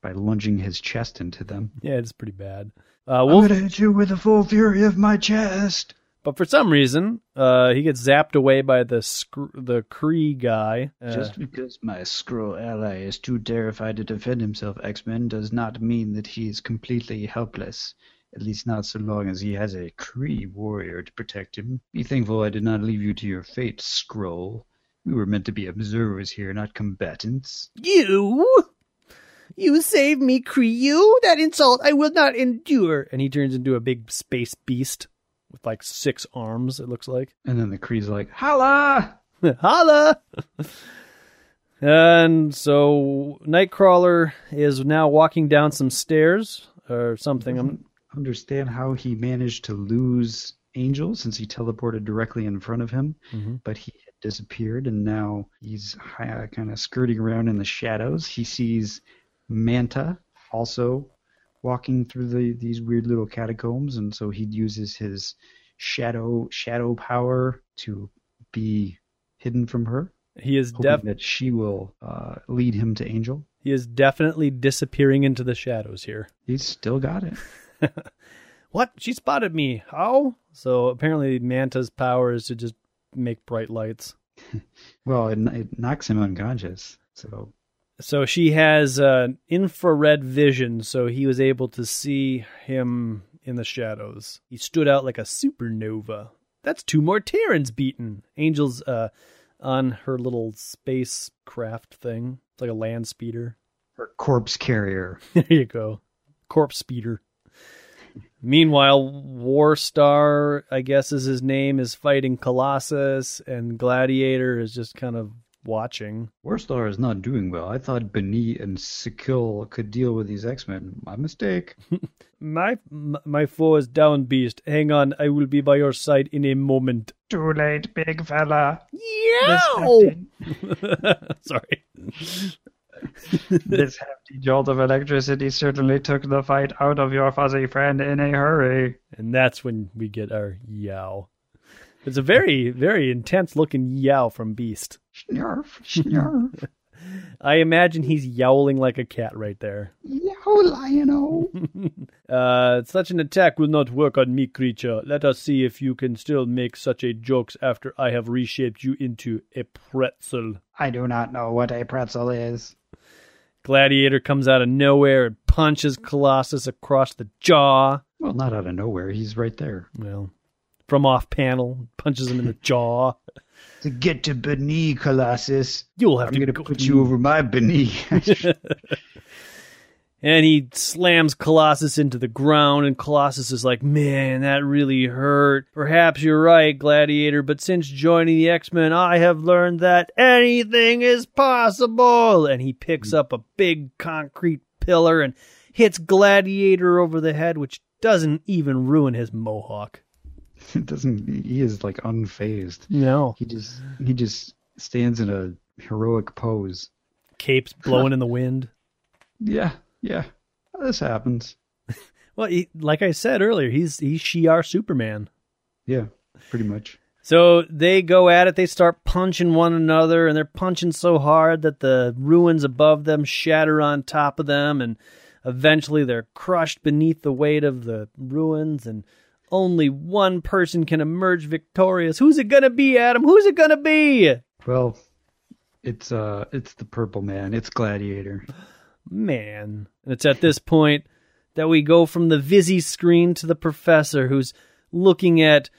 by lunging his chest into them. yeah, it's pretty bad. Uh, I'm Wolf, going to hit you with the full fury of my chest. But for some reason, uh, he gets zapped away by the scr- the Kree guy. Uh, Just because my Skrull ally is too terrified to defend himself, X-Men, does not mean that he is completely helpless. At least not so long as he has a Kree warrior to protect him. Be thankful I did not leave you to your fate, Skrull. We were meant to be observers here, not combatants. You? You saved me, Kree. You? That insult I will not endure. And he turns into a big space beast with like six arms, it looks like. And then the Kree's like, Holla! Holla! and so Nightcrawler is now walking down some stairs or something. I'm, understand how he managed to lose Angel since he teleported directly in front of him, Mhm. but he had disappeared and now he's uh, kind of skirting around in the shadows. He sees Manta also walking through the these weird little catacombs, and so he uses his shadow shadow power to be hidden from her, he is hoping def- that she will uh, lead him to Angel. he is definitely disappearing into the shadows here. He's still got it. What? She spotted me. How? So apparently Manta's power is to just make bright lights. Well, it, it knocks him unconscious. So So she has uh, infrared vision, so he was able to see him in the shadows. He stood out like a supernova. That's two more Terrans beaten. Angel's uh, on her little spacecraft thing. It's like a land speeder. her corpse carrier. there you go. Corpse speeder. Meanwhile, Warstar, I guess is his name, is fighting Colossus, and Gladiator is just kind of watching. Warstar is not doing well. I thought B'nee and C'cil could deal with these X-Men. My mistake. My my foe is down, beast. Hang on, I will be by your side in a moment. Too late, big fella. Yeah. Sorry. this hefty jolt of electricity certainly took the fight out of your fuzzy friend in a hurry. And that's when we get our yow. It's a very, very intense looking yow from Beast. Snarf, snarf. I imagine he's yowling like a cat right there. Yow, lion-o. Uh, such an attack will not work on me, creature. Let us see if you can still make such a jokes after I have reshaped you into a pretzel. I do not know what a pretzel is. Gladiator comes out of nowhere and punches Colossus across the jaw. Well, not out of nowhere. He's right there. Well, from off panel, punches him in the jaw. To get to Beni, Colossus, You'll have I'm to going to go put you over my Beni. And he slams Colossus into the ground, and Colossus is like, Man, that really hurt. Perhaps you're right, Gladiator, but since joining the X Men, I have learned that anything is possible. And he picks up a big concrete pillar and hits Gladiator over the head, which doesn't even ruin his mohawk. it doesn't. He is like unfazed. No. He just he just stands in a heroic pose. Capes blowing in the wind. Yeah, yeah. This happens. Well, he, like I said earlier, he's he's Shi'ar Superman. Yeah, pretty much. So they go at it. They start punching one another, and they're punching so hard that the ruins above them shatter on top of them, and eventually they're crushed beneath the weight of the ruins. And only one person can emerge victorious. Who's it gonna be, Adam? Who's it gonna be? Well, it's uh, it's the Purple Man. It's Gladiator. Man. And it's at this point that we go from the Vizzy screen to the professor who's looking at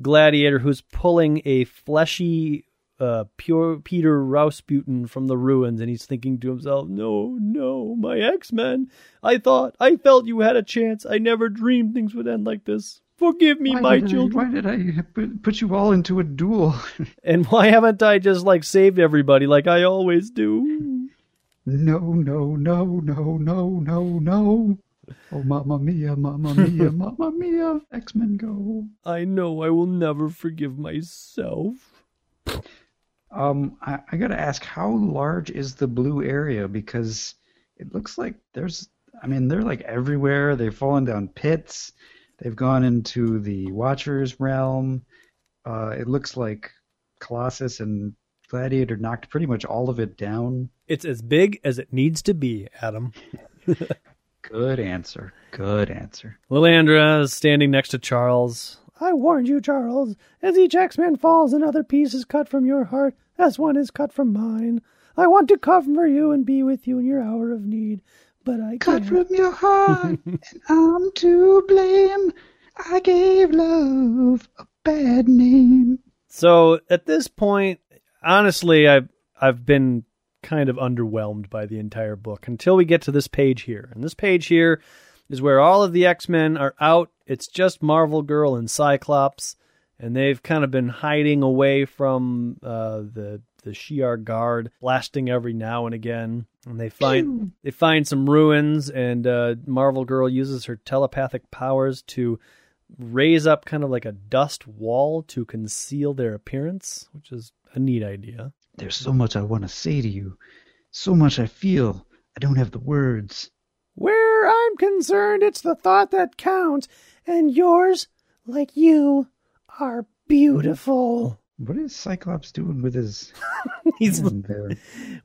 gladiator who's pulling a fleshy uh, pure Peter Rasputin from the ruins, and he's thinking to himself, "No, no, my X Men! I thought, I felt you had a chance. I never dreamed things would end like this. Forgive me, Why my did I- children. why did I put- put you all into a duel? And why haven't I just like saved everybody like I always do?" no, no, no, no, no, no, no. Oh, mamma mia, mamma mia, mamma mia. X Men go. I know I will never forgive myself. Um, I, I gotta ask, how large is the blue area? Because it looks like there's, I mean, they're like everywhere. They've fallen down pits. They've gone into the Watchers realm. Uh, it looks like Colossus and Gladiator knocked pretty much all of it down. It's as big as it needs to be, Adam. Good answer. Good answer. Lilandra is standing next to Charles. I warned you, Charles. As each X-Man falls, another piece is cut from your heart, as one is cut from mine. I want to comfort you and be with you in your hour of need, but I Cut can't. from your heart, and I'm to blame. I gave love a bad name. So at this point, honestly, I've I've been kind of underwhelmed by the entire book until we get to this page here. And this page here is where all of the X-Men are out. It's just Marvel Girl and Cyclops, and they've kind of been hiding away from uh, the the Shi'ar guard, blasting every now and again. And they find they find some ruins, and uh, Marvel Girl uses her telepathic powers to raise up kind of like a dust wall to conceal their appearance, which is a neat idea. There's so much I want to say to you, so much I feel. I don't have the words. Where I'm concerned, it's the thought that counts, and yours, like you, are beautiful. What is Cyclops doing with his He's there?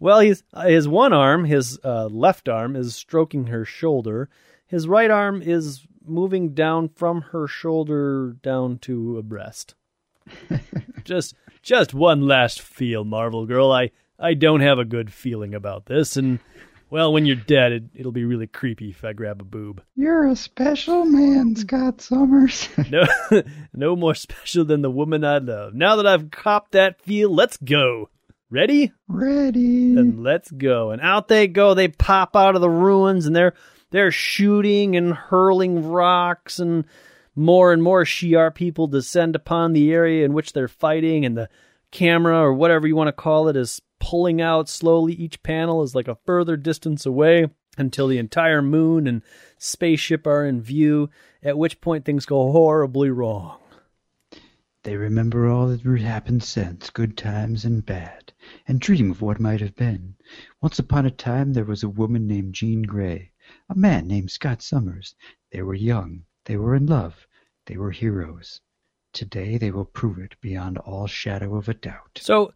well, he's his one arm, his uh, left arm, is stroking her shoulder. His right arm is moving down from her shoulder down to a breast. just, just one last feel, Marvel Girl. I, I don't have a good feeling about this, and well, when you're dead, it, it'll be really creepy if I grab a boob. You're a special man, Scott Summers. No, no more special than the woman I love. Now that I've copped that feel, let's go. Ready? Ready. and let's go. And out they go. They pop out of the ruins and they're they're shooting and hurling rocks and more and more Shi'ar people descend upon the area in which they're fighting and the camera or whatever you want to call it is pulling out slowly. Each panel is like a further distance away until the entire moon and spaceship are in view, at which point things go horribly wrong. They remember all that happened since, good times and bad, and dream of what might have been. Once upon a time there was a woman named Jean Grey, a man named Scott Summers. They were young, they were in love, they were heroes. Today they will prove it beyond all shadow of a doubt. So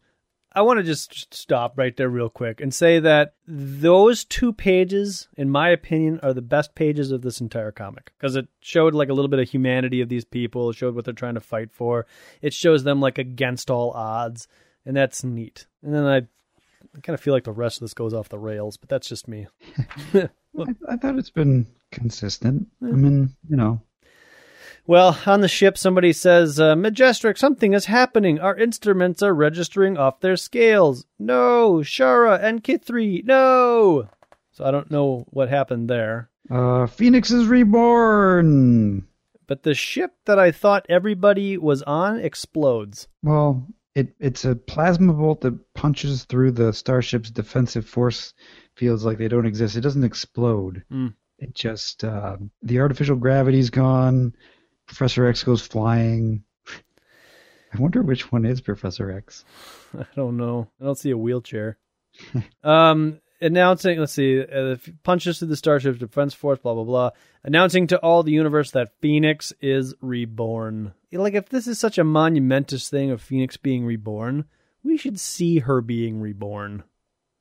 I want to just stop right there real quick and say that those two pages, in my opinion, are the best pages of this entire comic because it showed like a little bit of humanity of these people. It showed what they're trying to fight for. It shows them like against all odds, and that's neat. And then I, I kind of feel like the rest of this goes off the rails, but that's just me. I, I thought it's been consistent. I mean, you know, Well, on the ship, somebody says, uh, Majestrix, something is happening. Our instruments are registering off their scales. No, Sharra and K'ythri, no. So I don't know what happened there. uh, Phoenix is reborn. But the ship that I thought everybody was on explodes. Well, it it's a plasma bolt that punches through the starship's defensive force fields like they don't exist. It doesn't explode. Mm. It just uh, the artificial gravity's gone. Professor X goes flying. I wonder which one is Professor X. I don't know. I don't see a wheelchair. um, announcing, let's see, uh, punches through the Starship defense force, blah, blah, blah. Announcing to all the universe that Phoenix is reborn. Like, if this is such a monumentous thing of Phoenix being reborn, we should see her being reborn.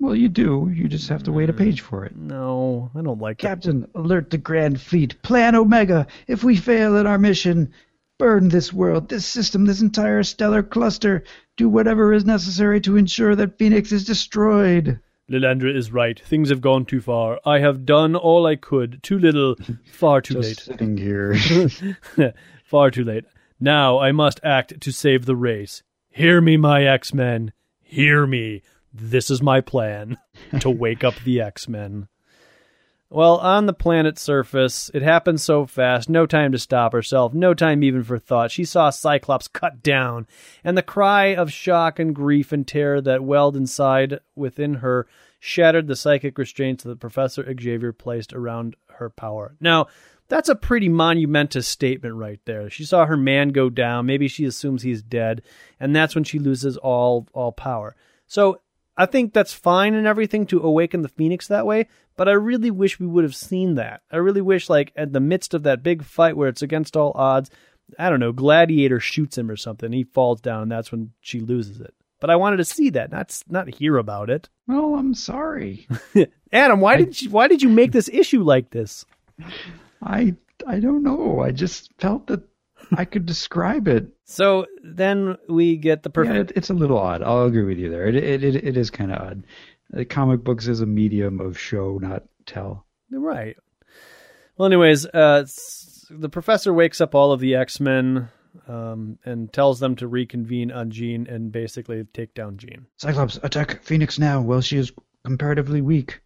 Well, you do. You just have to wait a mm. page for it. No, I don't like it. Captain, alert the Grand Fleet. Plan Omega. If we fail in our mission, burn this world, this system, this entire stellar cluster. Do whatever is necessary to ensure that Phoenix is destroyed. Lilandra is right. Things have gone too far. I have done all I could. Too little, far too Just late. sitting here. Far too late. Now I must act to save the race. Hear me, my X Men. Hear me. This is my plan to wake up the X Men. Well, on the planet's surface, it happened so fast, no time to stop herself, no time even for thought. She saw Cyclops cut down, and the cry of shock and grief and terror that welled inside within her shattered the psychic restraints that Professor Xavier placed around her power. Now, that's a pretty monumentous statement right there. She saw her man go down, maybe she assumes he's dead, and that's when she loses all all power. So I think that's fine and everything to awaken the Phoenix that way, but I really wish we would have seen that. I really wish, like, at the midst of that big fight where it's against all odds, I don't know, Gladiator shoots him or something, he falls down, and that's when she loses it. But I wanted to see that, not not hear about it. Well, I'm sorry. Adam, why I, did you why did you make this issue like this? I I don't know. I just felt that I could describe it. So then we get the perfect. Yeah, it, it's a little odd. I'll agree with you there. It it it, it is kind of odd. The comic books is a medium of show, not tell. Right. Well, anyways, uh, the professor wakes up all of the X Men um, and tells them to reconvene on Jean and basically take down Jean. Cyclops, attack Phoenix now while she is comparatively weak.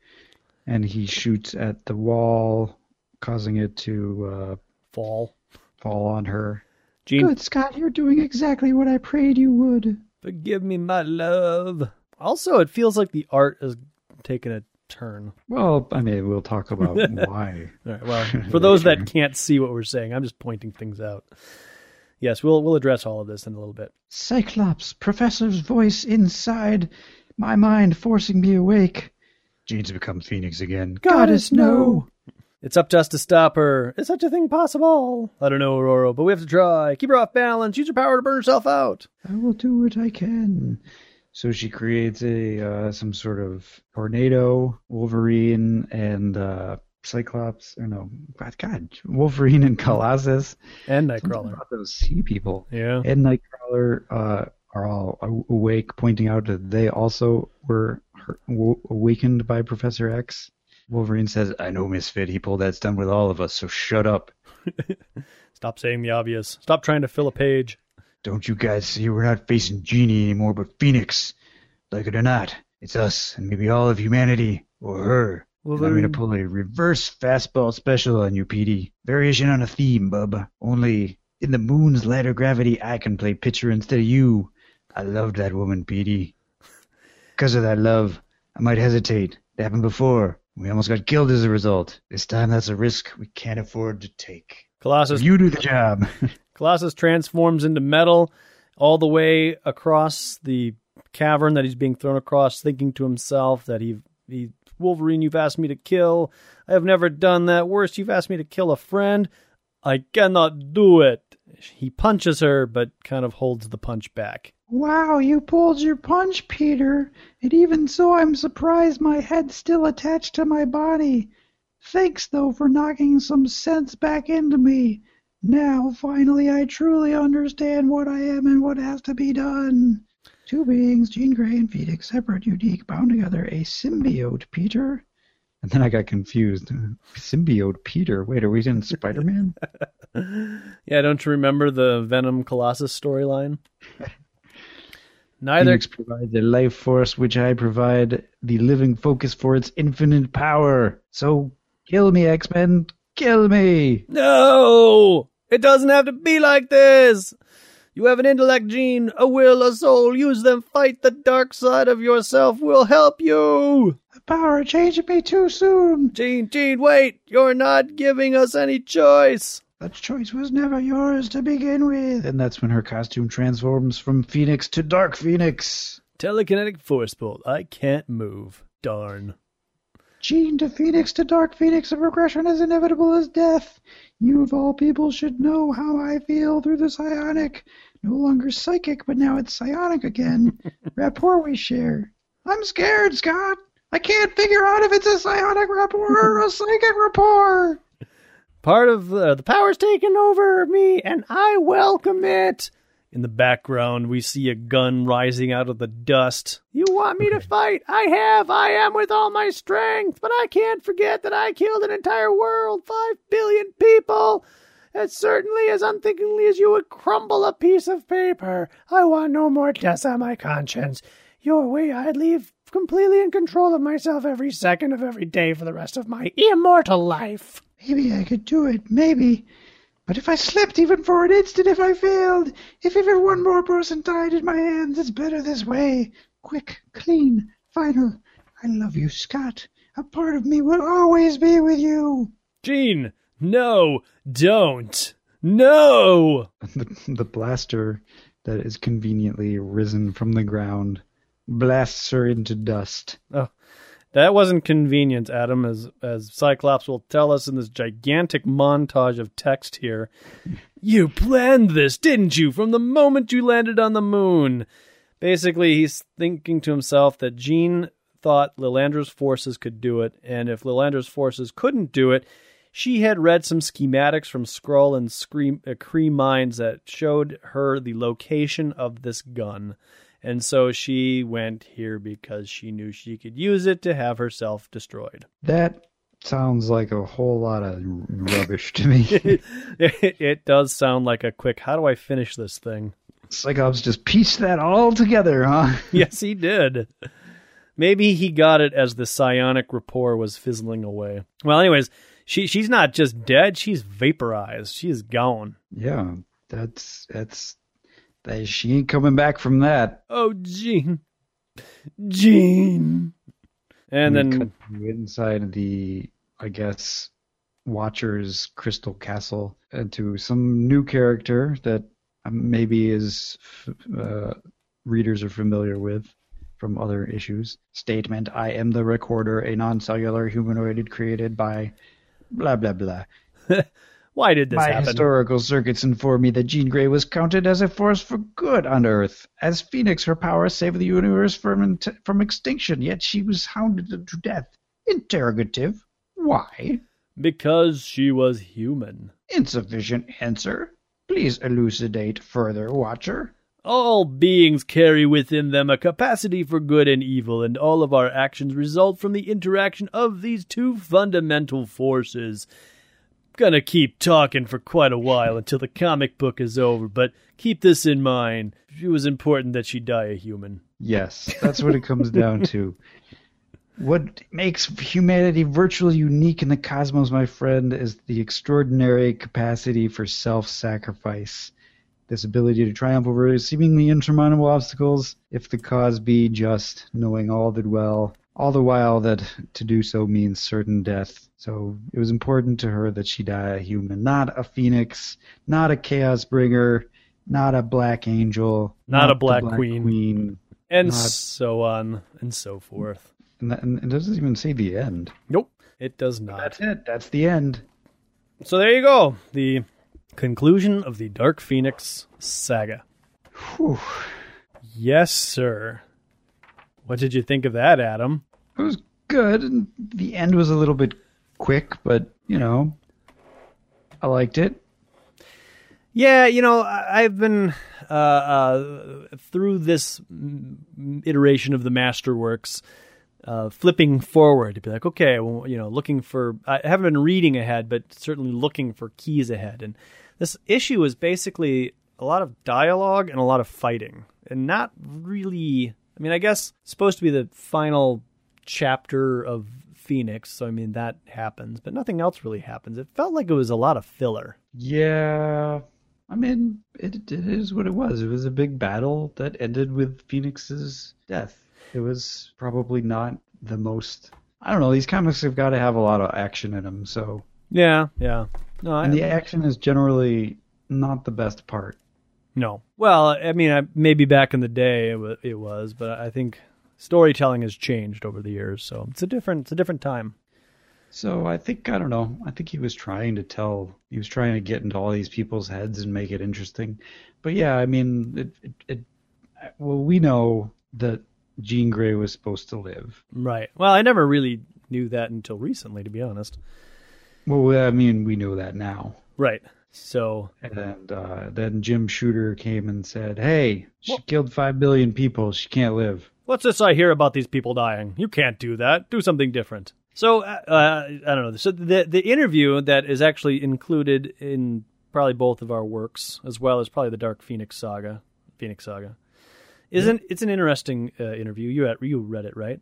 And he shoots at the wall, causing it to uh, fall fall on her. Jean, Good Scott, you're doing exactly what I prayed you would. Forgive me, my love. Also, it feels like the art is taking a turn. Well, I mean, we'll talk about why. All right, well, for those that can't see what we're saying, I'm just pointing things out. Yes, we'll we'll address all of this in a little bit. Cyclops, Professor's voice inside my mind, forcing me awake. Jean's become Phoenix again. Goddess, no. It's up to us to stop her. Is such a thing possible? I don't know, Aurora, but we have to try. Keep her off balance. Use her power to burn herself out. I will do what I can. So she creates a uh, some sort of tornado, Wolverine, and uh, Cyclops. Or no, God, God, Wolverine and Colossus and Nightcrawler. Those sea people. Yeah. And Nightcrawler uh, are all awake, pointing out that they also were awakened by Professor X. Wolverine says, I know, Misfit. He pulled that stunt with all of us, so shut up. Stop saying the obvious. Stop trying to fill a page. Don't you guys see we're not facing Genie anymore, but Phoenix? Like it or not, it's us and maybe all of humanity, or her. Wolverine. I'm going to pull a reverse fastball special on you, Petey. Variation on a theme, bub. Only in the moon's lighter gravity, I can play pitcher instead of you. I loved that woman, Petey. Because of that love, I might hesitate. It happened before. We almost got killed as a result. This time that's a risk we can't afford to take. Colossus. You do the job. Colossus transforms into metal all the way across the cavern that he's being thrown across, thinking to himself that he, he Wolverine, you've asked me to kill. I have never done that. Worse, you've asked me to kill a friend. I cannot do it. He punches her, but kind of holds the punch back. Wow, you pulled your punch, Peter. And even so, I'm surprised my head's still attached to my body. Thanks, though, for knocking some sense back into me. Now, finally, I truly understand what I am and what has to be done. Two beings, Jean Grey and Phoenix, separate, unique, bound together, a symbiote, Peter. And then I got confused. Symbiote Peter. Wait, are we in Spider Man? yeah, don't you remember the Venom Colossus storyline? Neither provides the life force, which I provide the living focus for its infinite power. So kill me, X Men. Kill me. No! It doesn't have to be like this! You have an intellect Jean, a will, a soul. Use them. Fight the dark side of yourself. We'll help you. The power changed me too soon. Jean, Jean, wait. You're not giving us any choice. That choice was never yours to begin with. And that's when her costume transforms from Phoenix to Dark Phoenix. Telekinetic force bolt. I can't move. Darn. Jean to Phoenix to Dark Phoenix, a progression as inevitable as death. You of all people should know how I feel through the psionic. No longer psychic, but now it's psionic again. rapport we share. I'm scared, Scott. I can't figure out if it's a psionic rapport or a psychic rapport. Part of uh, the power's taken over me, and I welcome it. In the background, we see a gun rising out of the dust. You want me to fight? I have. I am with all my strength. But I can't forget that I killed an entire world, five billion people. as certainly as unthinkingly as you would crumble a piece of paper. I want no more deaths on my conscience. Your way I'd leave completely in control of myself every second of every day for the rest of my immortal life. Maybe I could do it, maybe. But if I slept even for an instant, if I failed, if even one more person died in my hands, it's better this way. Quick, clean, final. I love you, Scott. A part of me will always be with you. Jean, no, don't. No! The, the blaster that is conveniently risen from the ground blasts her into dust. Oh, that wasn't convenient, Adam, as as Cyclops will tell us in this gigantic montage of text here. You planned this, didn't you, from the moment you landed on the moon? Basically, he's thinking to himself that Jean thought Lilandra's forces could do it, and if Lilandra's forces couldn't do it, she had read some schematics from Skrull and Scream, uh, Kree minds that showed her the location of this gun. And so she went here because she knew she could use it to have herself destroyed. That sounds like a whole lot of rubbish to me. it, it does sound like a quick, how do I finish this thing? Cyclops just pieced that all together, huh? yes, he did. Maybe he got it as the psionic rapport was fizzling away. Well, anyways, she she's not just dead; she's vaporized. She is gone. Yeah, that's that's She ain't coming back from that. Oh, Jean, Jean. And then inside the, I guess, Watcher's Crystal Castle into some new character that um, maybe is uh, readers are familiar with from other issues. Statement: I am the Recorder, a non-cellular humanoid created by blah blah blah. why did this happen? My happen? historical circuits inform me that Jean Grey was counted as a force for good on Earth. As Phoenix, her power saved the universe from from extinction, yet she was hounded to death. Interrogative. Why? because she was human. Insufficient answer. Please elucidate further, Watcher. All beings carry within them a capacity for good and evil, and all of our actions result from the interaction of these two fundamental forces. Gonna keep talking for quite a while until the comic book is over, but keep this in mind. It was important that she die a human. Yes, that's what it comes down to. What makes humanity virtually unique in the cosmos, my friend, is the extraordinary capacity for self sacrifice. This ability to triumph over seemingly insurmountable obstacles, if the cause be just, knowing all that well, all the while that to do so means certain death. So it was important to her that she die a human, not a phoenix, not a chaos bringer, not a black angel, Not a the Black Queen. queen. And Not- so on and so forth. And, that, and it doesn't even say the end. Nope, it does not. That's it. That's the end. So there you go. The conclusion of the Dark Phoenix saga. Whew. Yes, sir. What did you think of that, Adam? It was good. And the end was a little bit quick, but you know, I liked it. Yeah, you know, I've been uh, uh, through this iteration of the Masterworks, uh, flipping forward to be like, okay, well, you know, looking for. I haven't been reading ahead, but certainly looking for keys ahead. And this issue is basically a lot of dialogue and a lot of fighting, and not really. I mean, I guess it's supposed to be the final chapter of Phoenix, so I mean that happens, but nothing else really happens. It felt like it was a lot of filler. Yeah. I mean, it, it is what it was. It was a big battle that ended with Phoenix's death. It was probably not the most. I don't know. These comics have got to have a lot of action in them. So, Yeah, yeah. No, I, and the action is generally not the best part. No. Well, I mean, I, maybe back in the day it was, it was, but I think storytelling has changed over the years, so it's a different, it's a different time. So I think I don't know. I think he was trying to tell. He was trying to get into all these people's heads and make it interesting. But yeah, I mean, it, it, it well, we know that Jean Grey was supposed to live. Right. Well, I never really knew that until recently, to be honest. Well, I mean, we know that now. Right. So, And uh, then Jim Shooter came and said, "Hey, she killed five billion people. She can't live." what's this I hear about these people dying? You can't do that. Do something different. So, uh, uh, I don't know. So the the interview that is actually included in probably both of our works, as well as probably the Dark Phoenix saga. Phoenix saga. Isn't it's an interesting uh, interview? You had, you read it, right?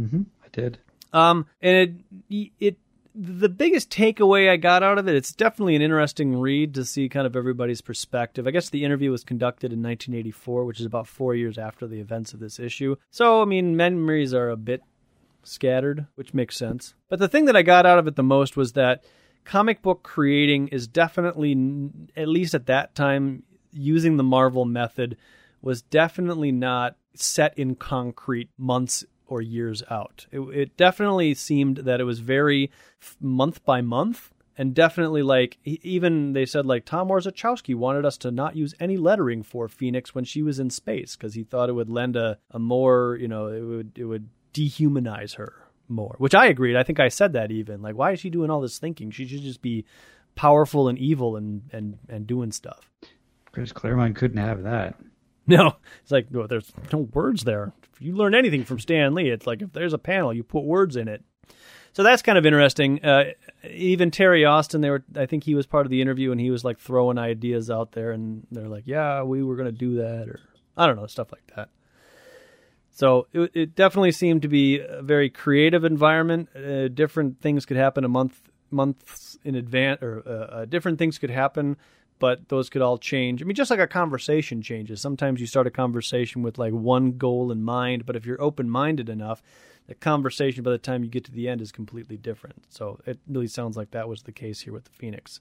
Mm-hmm. I did. Um, and it it the biggest takeaway I got out of it, it's definitely an interesting read to see kind of everybody's perspective. I guess the interview was conducted in 1984, which is about four years after the events of this issue. So, I mean, memories are a bit scattered, which makes sense. But the thing that I got out of it the most was that comic book creating is definitely, at least at that time, using the Marvel method was definitely not set in concrete months or years out. It, it definitely seemed that it was very month by month. And definitely, like even they said, like Tom Orzechowski wanted us to not use any lettering for Phoenix when she was in space because he thought it would lend a, a more, you know, it would it would dehumanize her more. Which I agreed. I think I said that even. Like, why is she doing all this thinking? She should just be powerful and evil and and and doing stuff. Chris Claremont couldn't have that. No, it's like well, there's no words there. If you learn anything from Stan Lee, it's like if there's a panel, you put words in it. So that's kind of interesting. Uh, even Terry Austin, they were. I think he was part of the interview, and he was like throwing ideas out there, and they're like, "Yeah, we were going to do that," or I don't know, stuff like that. So it, it definitely seemed to be a very creative environment. Uh, different things could happen a month months in advance, or uh, uh, different things could happen but those could all change. I mean, just like a conversation changes. Sometimes you start a conversation with like one goal in mind, but if you're open minded enough, the conversation by the time you get to the end is completely different. So it really sounds like that was the case here with the Phoenix.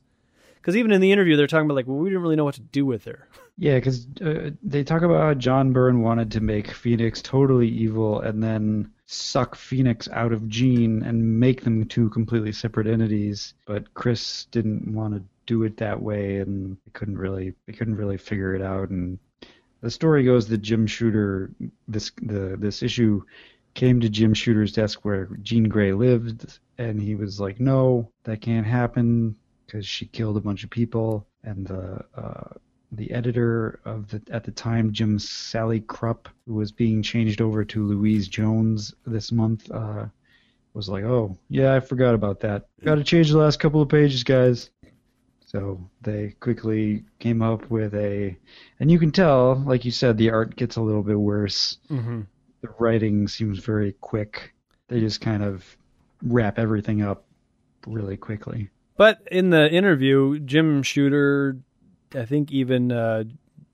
Because even in the interview, they're talking about like, well, we didn't really know what to do with her. Yeah, because uh, they talk about how John Byrne wanted to make Phoenix totally evil and then suck Phoenix out of Jean and make them two completely separate entities. But Chris didn't want to do it that way, and they couldn't really they couldn't really figure it out. And the story goes that Jim Shooter this the this issue came to Jim Shooter's desk where Jean Grey lived, and he was like, "No, that can't happen because she killed a bunch of people." And the uh, the editor of the at the time, Jim Salicrup, who was being changed over to Louise Jones this month, uh, was like, "Oh, yeah, I forgot about that. Got to change the last couple of pages, guys." So they quickly came up with a, and you can tell, like you said, the art gets a little bit worse. Mm-hmm. The writing seems very quick. They just kind of wrap everything up really quickly. But in the interview, Jim Shooter, I think even uh,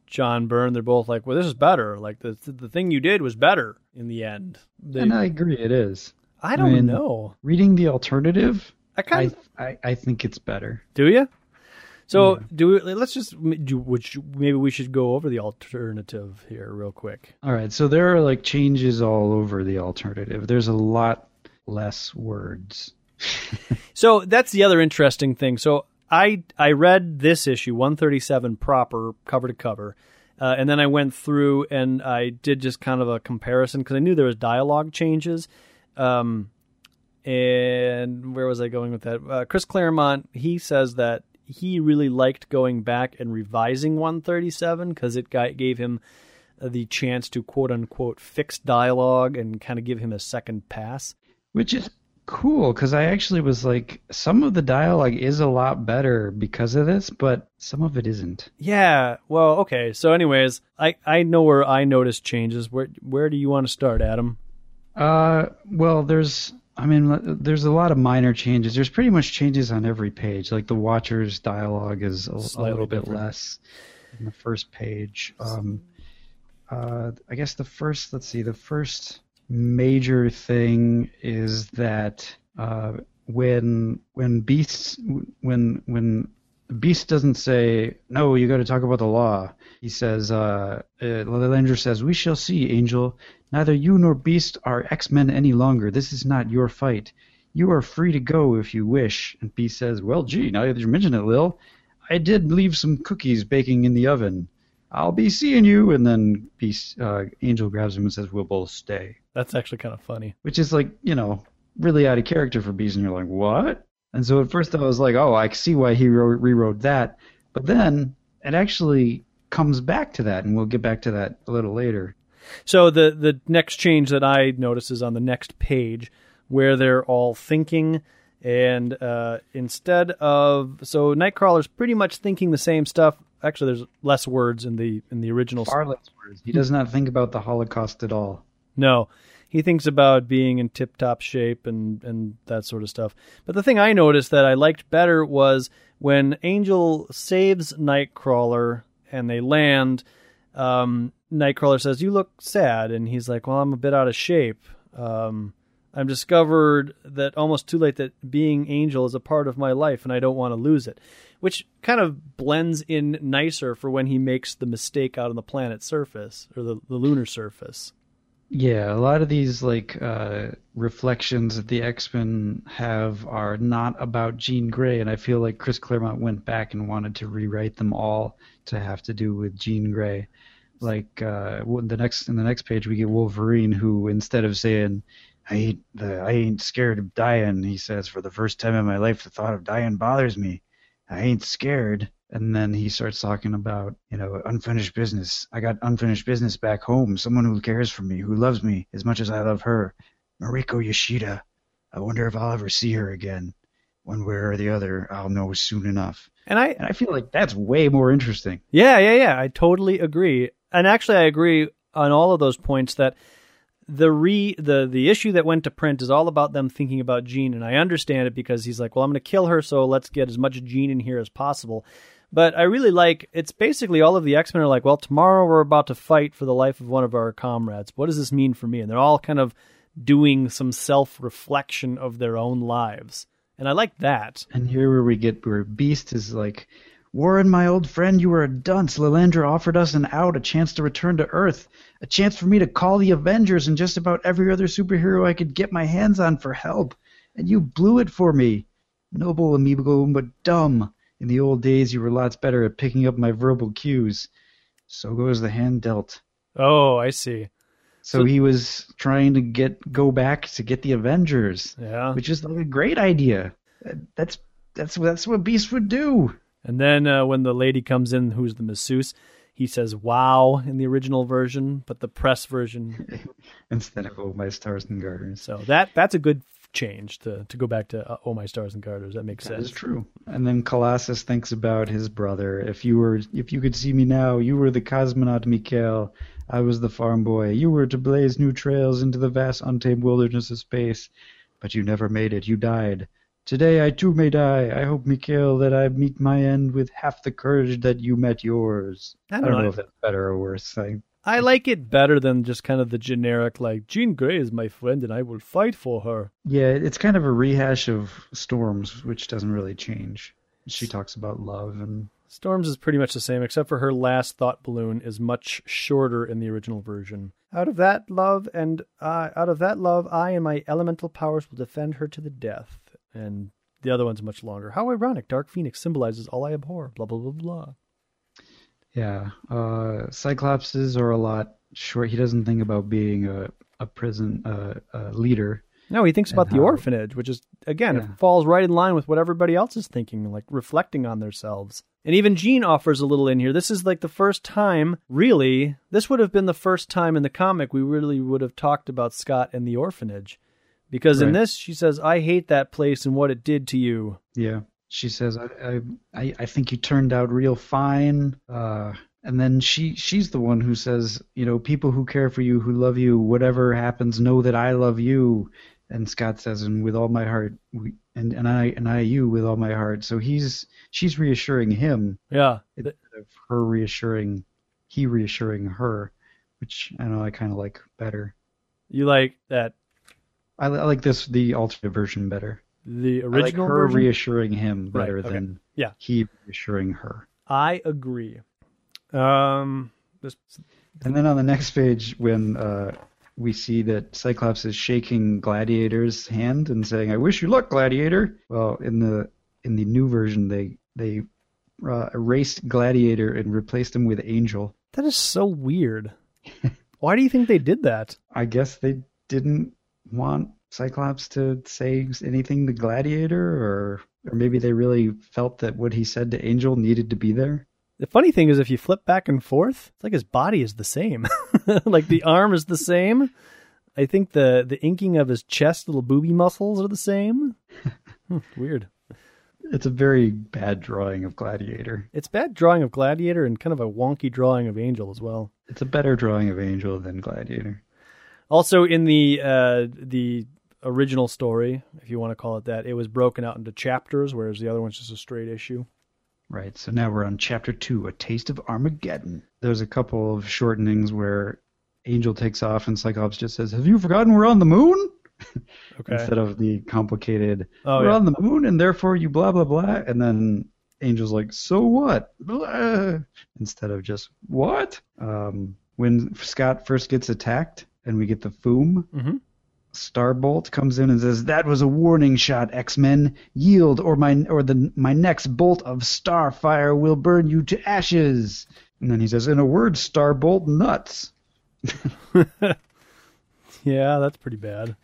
John Byrne, they're both like, "Well, this is better. Like the the thing you did was better in the end." They, and I agree, it is. I don't I mean, know. Reading the alternative, I kind of, I, I, I think it's better. Do you? So yeah. do we, let's just do which maybe we should go over the alternative here real quick. All right. So there are like changes all over the alternative. There's a lot less words. so that's the other interesting thing. So I I read this issue 137 proper cover to cover. Uh, and then I went through and I did just kind of a comparison because I knew there was dialogue changes. Um, and where was I going with that? Uh, Chris Claremont he says that he really liked going back and revising 137 because it gave him the chance to quote unquote fix dialogue and kind of give him a second pass. Which is cool because I actually was like, some of the dialogue is a lot better because of this, but some of it isn't. Yeah. Well, okay. So, anyways, I I know where I noticed changes. Where where do you want to start, Adam? Uh, well, there's I mean, there's a lot of minor changes. There's pretty much changes on every page. Like the Watcher's dialogue is a, a little bit different. less in the first page. Um, uh, I guess the first, let's see, the first major thing is that uh, when when beasts when when Beast doesn't say no. You got to talk about the law. He says, uh, uh, says, "We shall see, Angel. Neither you nor Beast are X-Men any longer. This is not your fight. You are free to go if you wish." And Beast says, "Well, gee, now that you mention it, Lil, I did leave some cookies baking in the oven. I'll be seeing you." And then Beast, uh, Angel grabs him and says, "We'll both stay." That's actually kind of funny. Which is like, you know, really out of character for Beast, and you're like, "What?" And so at first I was like, "Oh, I see why he wrote, rewrote that," but then it actually comes back to that, and we'll get back to that a little later. So the the next change that I notice is on the next page where they're all thinking And uh, instead of so Nightcrawler's pretty much thinking the same stuff. Actually, there's less words in the in the original. Far less words. He does not think about the Holocaust at all. No, he thinks about being in tip top shape and and that sort of stuff. But the thing I noticed that I liked better was when Angel saves Nightcrawler and they land. Um, Nightcrawler says, "You look sad," and he's like, "Well, I'm a bit out of shape." Um, I've discovered that almost too late that being Angel is a part of my life, and I don't want to lose it. Which kind of blends in nicer for when he makes the mistake out on the planet's surface or the, the lunar surface. Yeah, a lot of these like uh, reflections that the X Men have are not about Jean Grey, and I feel like Chris Claremont went back and wanted to rewrite them all to have to do with Jean Grey. Like uh, the next in the next page, we get Wolverine, who instead of saying I ain't the I ain't scared of dying, he says, for the first time in my life, the thought of dying bothers me. I ain't scared. And then he starts talking about, you know, unfinished business. I got unfinished business back home. Someone who cares for me, who loves me as much as I love her. Mariko Yoshida. I wonder if I'll ever see her again. One way or the other, I'll know soon enough. And I And I feel like that's way more interesting. Yeah, yeah, yeah. I totally agree. And actually, I agree on all of those points that the re the the issue that went to print is all about them thinking about Jean and I understand it because he's like, well, I'm going to kill her, so let's get as much Jean in here as possible. But I really like it's basically all of the X Men are like, well, tomorrow we're about to fight for the life of one of our comrades. What does this mean for me? And they're all kind of doing some self reflection of their own lives, and I like that. And here where we get where Beast is like, Warren, my old friend, you were a dunce. Lilandra offered us an out, a chance to return to Earth, a chance for me to call the Avengers and just about every other superhero I could get my hands on for help. And you blew it for me. Noble, amiable, but dumb. In the old days, you were lots better at picking up my verbal cues. So goes the hand dealt. Oh, I see. So, So- he was trying to get go back to get the Avengers, Yeah. which is like a great idea. That's that's that's what Beast would do. And then uh, when the lady comes in, who's the masseuse, he says "Wow" in the original version, but the press version. instead of oh my stars and garters. So that that's a good change to to go back to uh, "Oh My Stars and Garters." That makes That sense. is true. And then Colossus thinks about his brother. If you were, if you could see me now, you were the cosmonaut Mikhail. I was the farm boy. You were to blaze new trails into the vast untamed wilderness of space, but you never made it. You died. Today I too may die. I hope, Mikhail, that I meet my end with half the courage that you met yours. I I don't don't know know. if that's better or worse. I, I like it better than just kind of the generic like Jean Grey is my friend and I will fight for her. yeah, it's kind of a rehash of Storms, which doesn't really change. She talks about love and Storms is pretty much the same, except for her last thought balloon is much shorter in the original version. Out of that love and uh, out of that love, I and my elemental powers will defend her to the death. And the other one's much longer. How ironic! Dark Phoenix symbolizes all I abhor. Blah blah blah blah. Yeah, uh, Cyclopses are a lot short. He doesn't think about being a a prison uh, uh, leader. No, he thinks about the orphanage, which is again Yeah. it falls right in line with what everybody else is thinking, like reflecting on themselves. And even Jean offers a little in here. This is like the first time, really, this would have been the first time in the comic we really would have talked about Scott and the orphanage. Because in this, she says, I hate that place and what it did to you. Yeah, she says, "I I I, think you turned out real fine." Uh, and then she she's the one who says, "You know, people who care for you, who love you, whatever happens, know that I love you." And Scott says, "And with all my heart, we, and and I and I you with all my heart." So he's she's reassuring him Yeah. instead of her reassuring he reassuring her, which I know I kind of like better. You like that, I, I like this the alternate version better. The original I like original her version? reassuring him Right, better okay. than Yeah. he reassuring her. I agree. Um, this, And then on the next page, when uh, we see that Cyclops is shaking Gladiator's hand and saying, "I wish you luck, Gladiator." Well, in the in the new version, they they uh, erased Gladiator and replaced him with Angel. that is so weird. Why do you think they did that? I guess they didn't want Cyclops to say anything to Gladiator, or or maybe they really felt that what he said to Angel needed to be there. The funny thing is, if you flip back and forth, it's like his body is the same. like the arm is the same. I think the the inking of his chest, little booby muscles are the same. Hmm, weird. It's a very bad drawing of Gladiator. It's bad drawing of Gladiator and kind of a wonky drawing of Angel as well. It's a better drawing of Angel than Gladiator. Also, in the uh, the original story, if you want to call it that, it was broken out into chapters, whereas the other one's just a straight issue. Right. So now we're on chapter two, A Taste of Armageddon. There's a couple of shortenings where Angel takes off and Cyclops just says, Have you forgotten we're on the moon? Okay. Instead of the complicated, Oh, we're yeah. on the moon and therefore you blah, blah, blah. And then Angel's like, So what? Blah. Instead of just, What? Um, when Scott first gets attacked and we get the Foom, Mhm. Starbolt comes in and says, "That was a warning shot, X-Men. Yield, or my or the my next bolt of starfire will burn you to ashes." And then he says, "In a word, Starbolt, nuts." Yeah, that's pretty bad.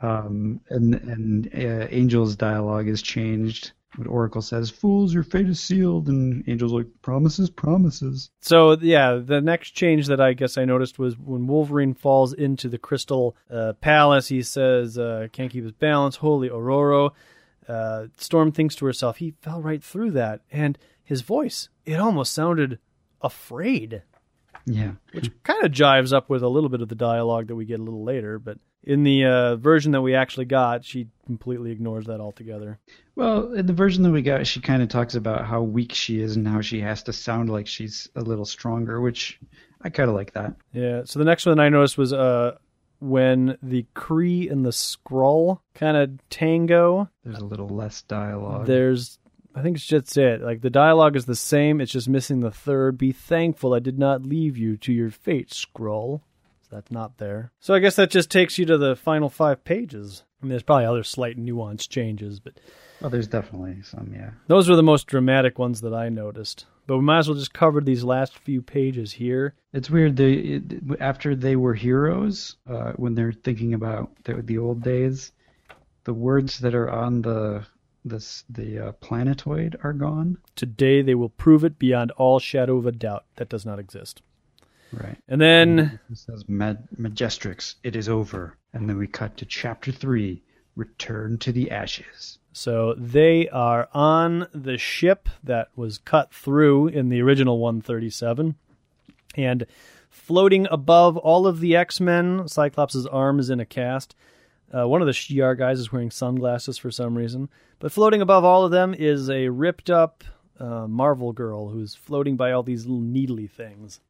Um, and and uh, Angel's dialogue is changed. What Oracle says, "Fools, your fate is sealed," and Angel's like, "Promises, promises." So yeah, the next change that I guess I noticed was when Wolverine falls into the Crystal uh, Palace. He says, uh, "Can't keep his balance." Holy Aurora! Uh, Storm thinks to herself, "He fell right through that," and his voice it almost sounded afraid, Yeah, which kind of jives up with a little bit of the dialogue that we get a little later. But in the uh, version that we actually got, she completely ignores that altogether. Well, in the version that we got, she kind of talks about how weak she is and how she has to sound like she's a little stronger, which I kind of like that. Yeah. So the next one that I noticed was uh when the Kree and the Skrull kind of tango. There's a little less dialogue. There's, I think it's just it. Like the dialogue is the same. It's just missing the third. Be thankful I did not leave you to your fate, Skrull. So that's not there. So I guess that just takes you to the final five pages. I mean, there's probably other slight nuance changes, but Oh, there's definitely some, yeah. those were the most dramatic ones that I noticed. But we might as well just cover these last few pages here. It's weird. They it, after they were heroes, uh, when they're thinking about the, the old days, the words that are on the this the uh, planetoid are gone. Today they will prove it beyond all shadow of a doubt. That does not exist. Right. And then It says Mag- Majestrix, it is over, and then we cut to chapter three, Return to the Ashes. So they are on the ship that was cut through in the original 137. And floating above all of the X Men, Cyclops' arm is in a cast. Uh, one of the Shi'ar guys is wearing sunglasses for some reason. But floating above all of them is a ripped up uh, Marvel girl who's floating by all these little needly things.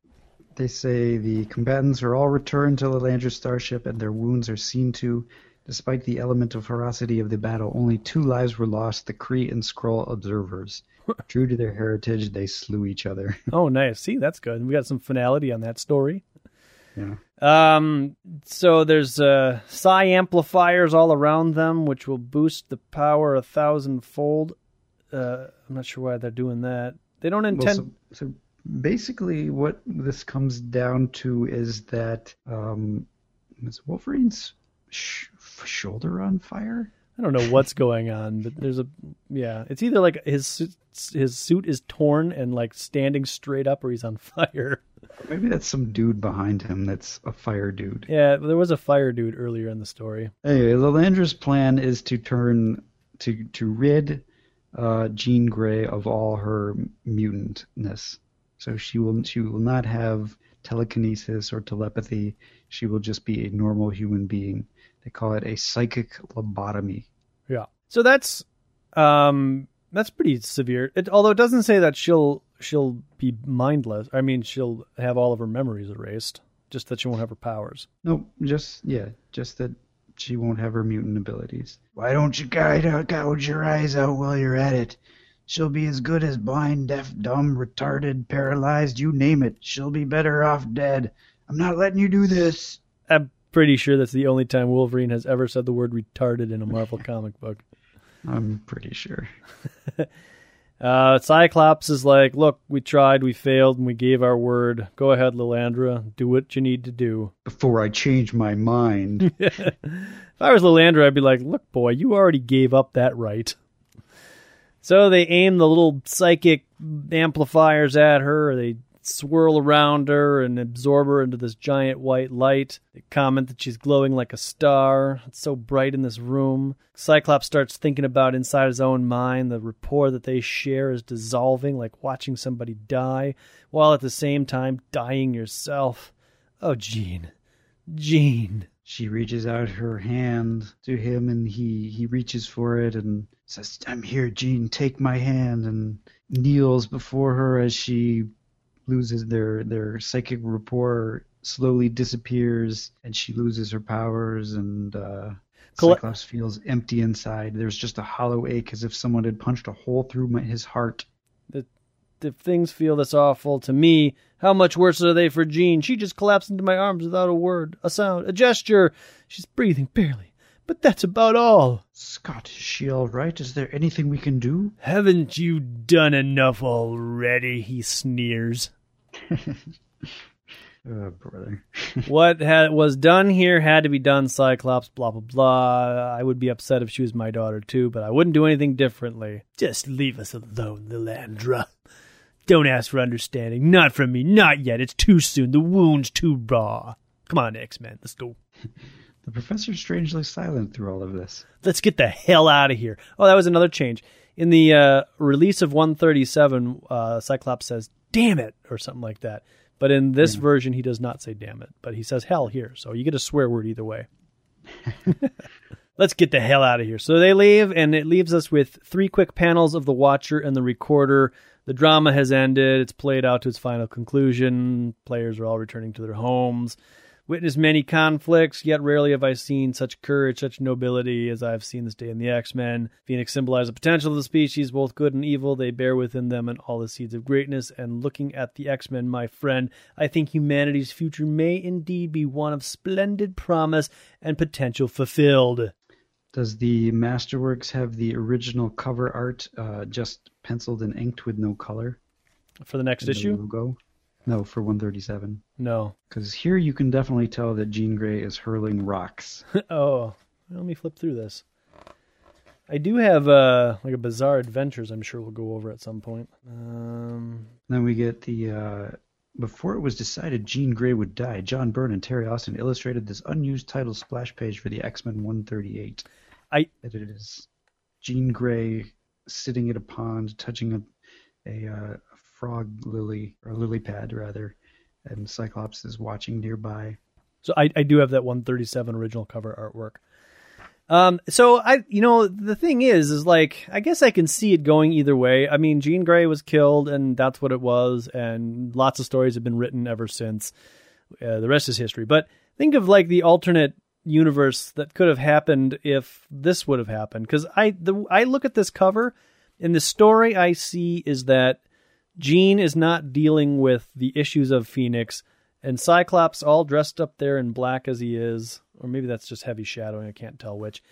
They say the combatants are all returned to the Landra starship and their wounds are seen to. Despite the element of ferocity of the battle, only two lives were lost the Kree and Skrull observers. True to their heritage, they slew each other. Oh, nice. See, that's good. We got some finality on that story. Yeah. Um, so there's uh, psi amplifiers all around them, which will boost the power a thousandfold. Uh, I'm not sure why they're doing that. They don't Well, intend. so, so basically, what this comes down to is that um, is Wolverine's sh- shoulder on fire? I don't know what's going on, but there's a yeah. It's either like his his suit is torn and like standing straight up, or he's on fire. Maybe that's some dude behind him that's a fire dude. Yeah, there was a fire dude earlier in the story. Anyway, Lilandra's plan is to turn to to rid uh, Jean Grey of all her mutantness. So she will she will not have telekinesis or telepathy. She will just be a normal human being. They call it a psychic lobotomy. Yeah. So that's um that's pretty severe. It, although it doesn't say that she'll she'll be mindless. I mean, she'll have all of her memories erased. Just that she won't have her powers. No, just yeah, just that she won't have her mutant abilities. Why don't you guide out, gouge your eyes out while you're at it? She'll be as good as blind, deaf, dumb, retarded, paralyzed, you name it. She'll be better off dead. I'm not letting you do this. I'm pretty sure that's the only time Wolverine has ever said the word retarded in a Marvel comic book. I'm pretty sure. Uh, Cyclops is like, look, we tried, we failed, and we gave our word. Go ahead, Lilandra, do what you need to do. Before I change my mind. if I was Lilandra, I'd be like, look, boy, you already gave up that right. So they aim the little psychic amplifiers at her. They swirl around her and absorb her into this giant white light. They comment that she's glowing like a star. It's so bright in this room. Cyclops starts thinking about inside his own mind the rapport that they share is dissolving like watching somebody die, while at the same time dying yourself. Oh, Jean. Jean. She reaches out her hand to him and he, he reaches for it and says, I'm here, Jean, take my hand and kneels before her as she loses their their psychic rapport slowly disappears and she loses her powers and uh Cyclops feels empty inside. There's just a hollow ache as if someone had punched a hole through my, his heart. The, if things feel this awful to me, how much worse are they for Jean? She just collapsed into my arms without a word, a sound, a gesture. She's breathing barely. But that's about all. Scott, is she all right? Is there anything we can do? Haven't you done enough already? He sneers. oh, brother. what had, was done here had to be done, Cyclops, blah, blah, blah. I would be upset if she was my daughter, too, but I wouldn't do anything differently. Just leave us alone, Lilandra. Don't ask for understanding. Not from me. Not yet. It's too soon. The wound's too raw. Come on, X Men. Let's go. the professor's strangely silent through all of this. Let's get the hell out of here. Oh, that was another change. In the uh, release of 137, uh, Cyclops says, damn it, or something like that. But in this yeah. version, he does not say damn it, but he says hell here. So you get a swear word either way. Let's get the hell out of here. So they leave, and it leaves us with three quick panels of the Watcher and the Recorder. The drama has ended. It's played out to its final conclusion. Players are all returning to their homes witnessed many conflicts, yet rarely have I seen such courage, such nobility as I have seen this day in the X Men. Phoenix symbolizes the potential of the species, both good and evil. They bear within them and all the seeds of greatness. And looking at the X Men, my friend, I think humanity's future may indeed be one of splendid promise and potential fulfilled. Does the Masterworks have the original cover art uh, just penciled and inked with no color? For the next issue? logo? No, for 137. No. Because here you can definitely tell that Jean Grey is hurling rocks. oh, let me flip through this. I do have uh, like a bizarre adventures. I'm sure we'll go over at some point. Um... Then we get the uh, before it was decided Jean Grey would die. John Byrne and Terry Austin illustrated this unused title splash page for the X Men 138. I that it is Jean Grey sitting at a pond, touching a a, uh, frog lily or lily pad rather, and Cyclops is watching nearby. So I, I do have that 137 original cover artwork. Um, so I, you know, the thing is, is like, I guess I can see it going either way. I mean, Jean Grey was killed, and that's what it was, and lots of stories have been written ever since. Uh, the rest is history. But think of like the alternate universe that could have happened if this would have happened. Because I, the, I look at this cover, and the story I see is that Jean is not dealing with the issues of Phoenix, and Cyclops, all dressed up there in black as he is, or maybe that's just heavy shadowing, I can't tell which,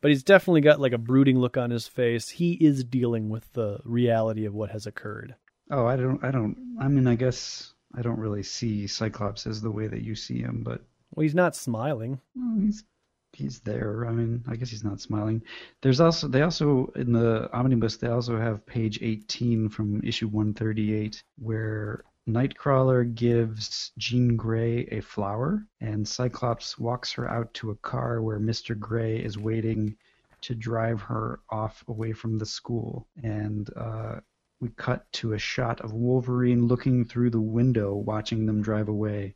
but he's definitely got like a brooding look on his face. He is dealing with the reality of what has occurred. Oh, I don't, I don't, I mean, I guess I don't really see Cyclops as the way that you see him, but. Well, he's not smiling. Well, he's he's there. I mean, I guess he's not smiling. There's also they also in the omnibus they also have page 18 from issue 138 where Nightcrawler gives Jean Grey a flower, and Cyclops walks her out to a car where Mr. Grey is waiting to drive her off away from the school. And uh, we cut to a shot of Wolverine looking through the window, watching them drive away.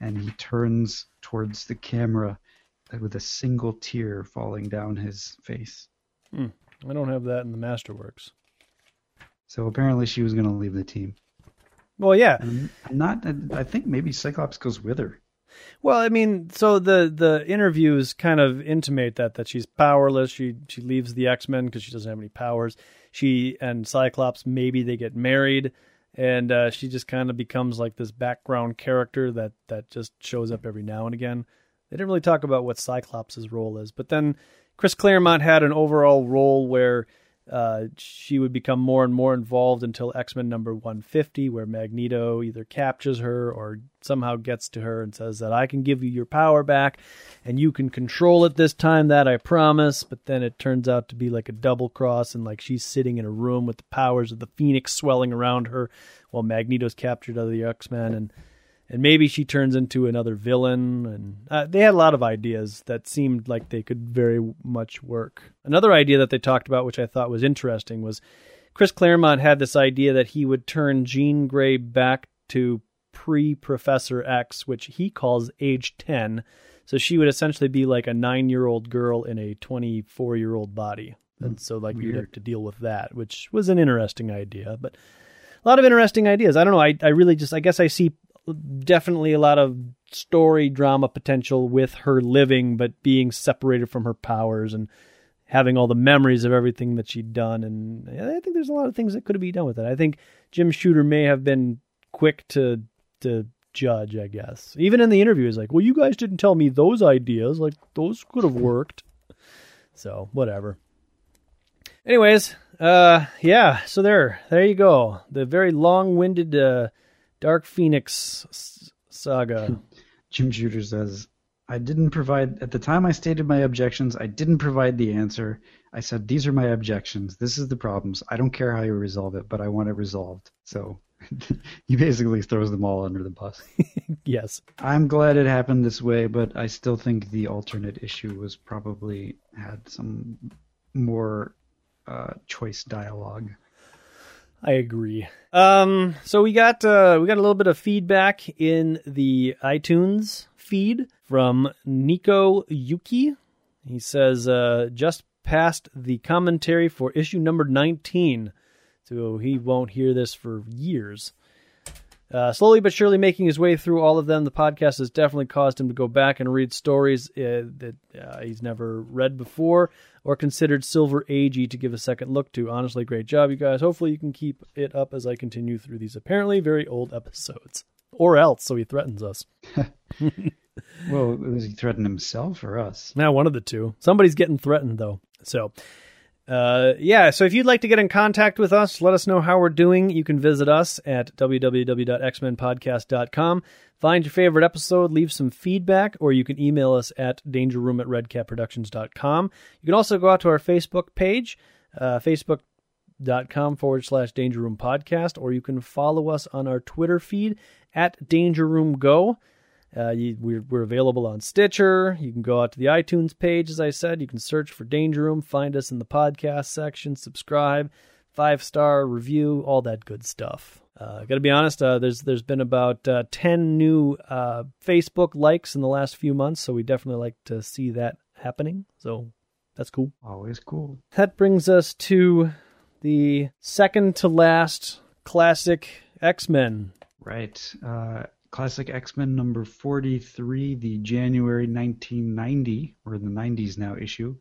And he turns towards the camera with a single tear falling down his face. Hmm. I don't have that in the Masterworks. So apparently she was going to leave the team. Well, yeah. And not. I think maybe Cyclops goes with her. Well, I mean, so the the interviews kind of intimate that that she's powerless. She she leaves the X Men because she doesn't have any powers. She and Cyclops maybe they get married, and uh, she just kind of becomes like this background character that that just shows up every now and again. They didn't really talk about what Cyclops' role is, but then Chris Claremont had an overall role where Uh, she would become more and more involved until X Men number 150, where Magneto either captures her or somehow gets to her and says that I can give you your power back and you can control it this time, that I promise. But then it turns out to be like a double cross, and like she's sitting in a room with the powers of the Phoenix swelling around her while Magneto's captured other the X Men. And and maybe she turns into another villain. And uh, they had a lot of ideas that seemed like they could very much work. Another idea that they talked about, which I thought was interesting, was Chris Claremont had this idea that he would turn Jean Grey back to pre Professor X, which he calls age 10. So she would essentially be like a nine year old girl in a 24 year old body. And so, like, you'd have to deal with that, which was an interesting idea. But a lot of interesting ideas. I don't know. I, I really just, I guess I see definitely a lot of story drama potential with her living but being separated from her powers and having all the memories of everything that she'd done and I think there's a lot of things that could be done with it. I think Jim Shooter may have been quick to to judge, I guess. Even in the interview he's like, "Well, you guys didn't tell me those ideas. Like those could have worked." So, whatever. Anyways, uh yeah, so there there you go. The very long-winded uh Dark Phoenix saga. Jim Shooter says, I didn't provide, at the time I stated my objections, I didn't provide the answer. I said, these are my objections. This is the problems. I don't care how you resolve it, but I want it resolved. So he basically throws them all under the bus. yes. I'm glad it happened this way, but I still think the alternate issue was probably had some more uh, choice dialogue. I agree. Um, so we got uh, we got a little bit of feedback in the iTunes feed from Nico Yuki. He says uh, just passed the commentary for issue number 19, so he won't hear this for years. Uh, slowly but surely making his way through all of them, the podcast has definitely caused him to go back and read stories uh, that uh, he's never read before or considered Silver Agey to give a second look to. Honestly, great job, you guys. Hopefully, you can keep it up as I continue through these apparently very old episodes. Or else, so he threatens us. well, does he threatening himself or us? Now, one of the two. Somebody's getting threatened, though. So, uh, yeah, so if you'd like to get in contact with us, let us know how we're doing. You can visit us at www.xmenpodcast.com. Find your favorite episode, leave some feedback, or you can email us at dangerroom at redcapproductions.com. You can also go out to our Facebook page, uh, facebook.com forward slash danger room podcast, or you can follow us on our Twitter feed at danger room go. Uh, you, we're, we're available on Stitcher. You can go out to the iTunes page, as I said. You can search for Danger Room, find us in the podcast section, subscribe, five star review, all that good stuff. Uh, Got to be honest. Uh, there's there's been about uh, ten new uh, Facebook likes in the last few months, so we definitely like to see that happening. So that's cool. Always cool. That brings us to the second to last classic X Men. Right. Classic X Men number 43, the January 1990, or the 90s now issue,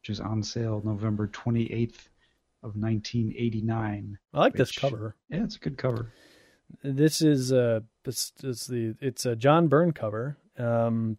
which is on sale November 28th of 1989. I like which, this cover. Yeah, it's a good cover. This is uh it's, it's the it's a John Byrne cover. Um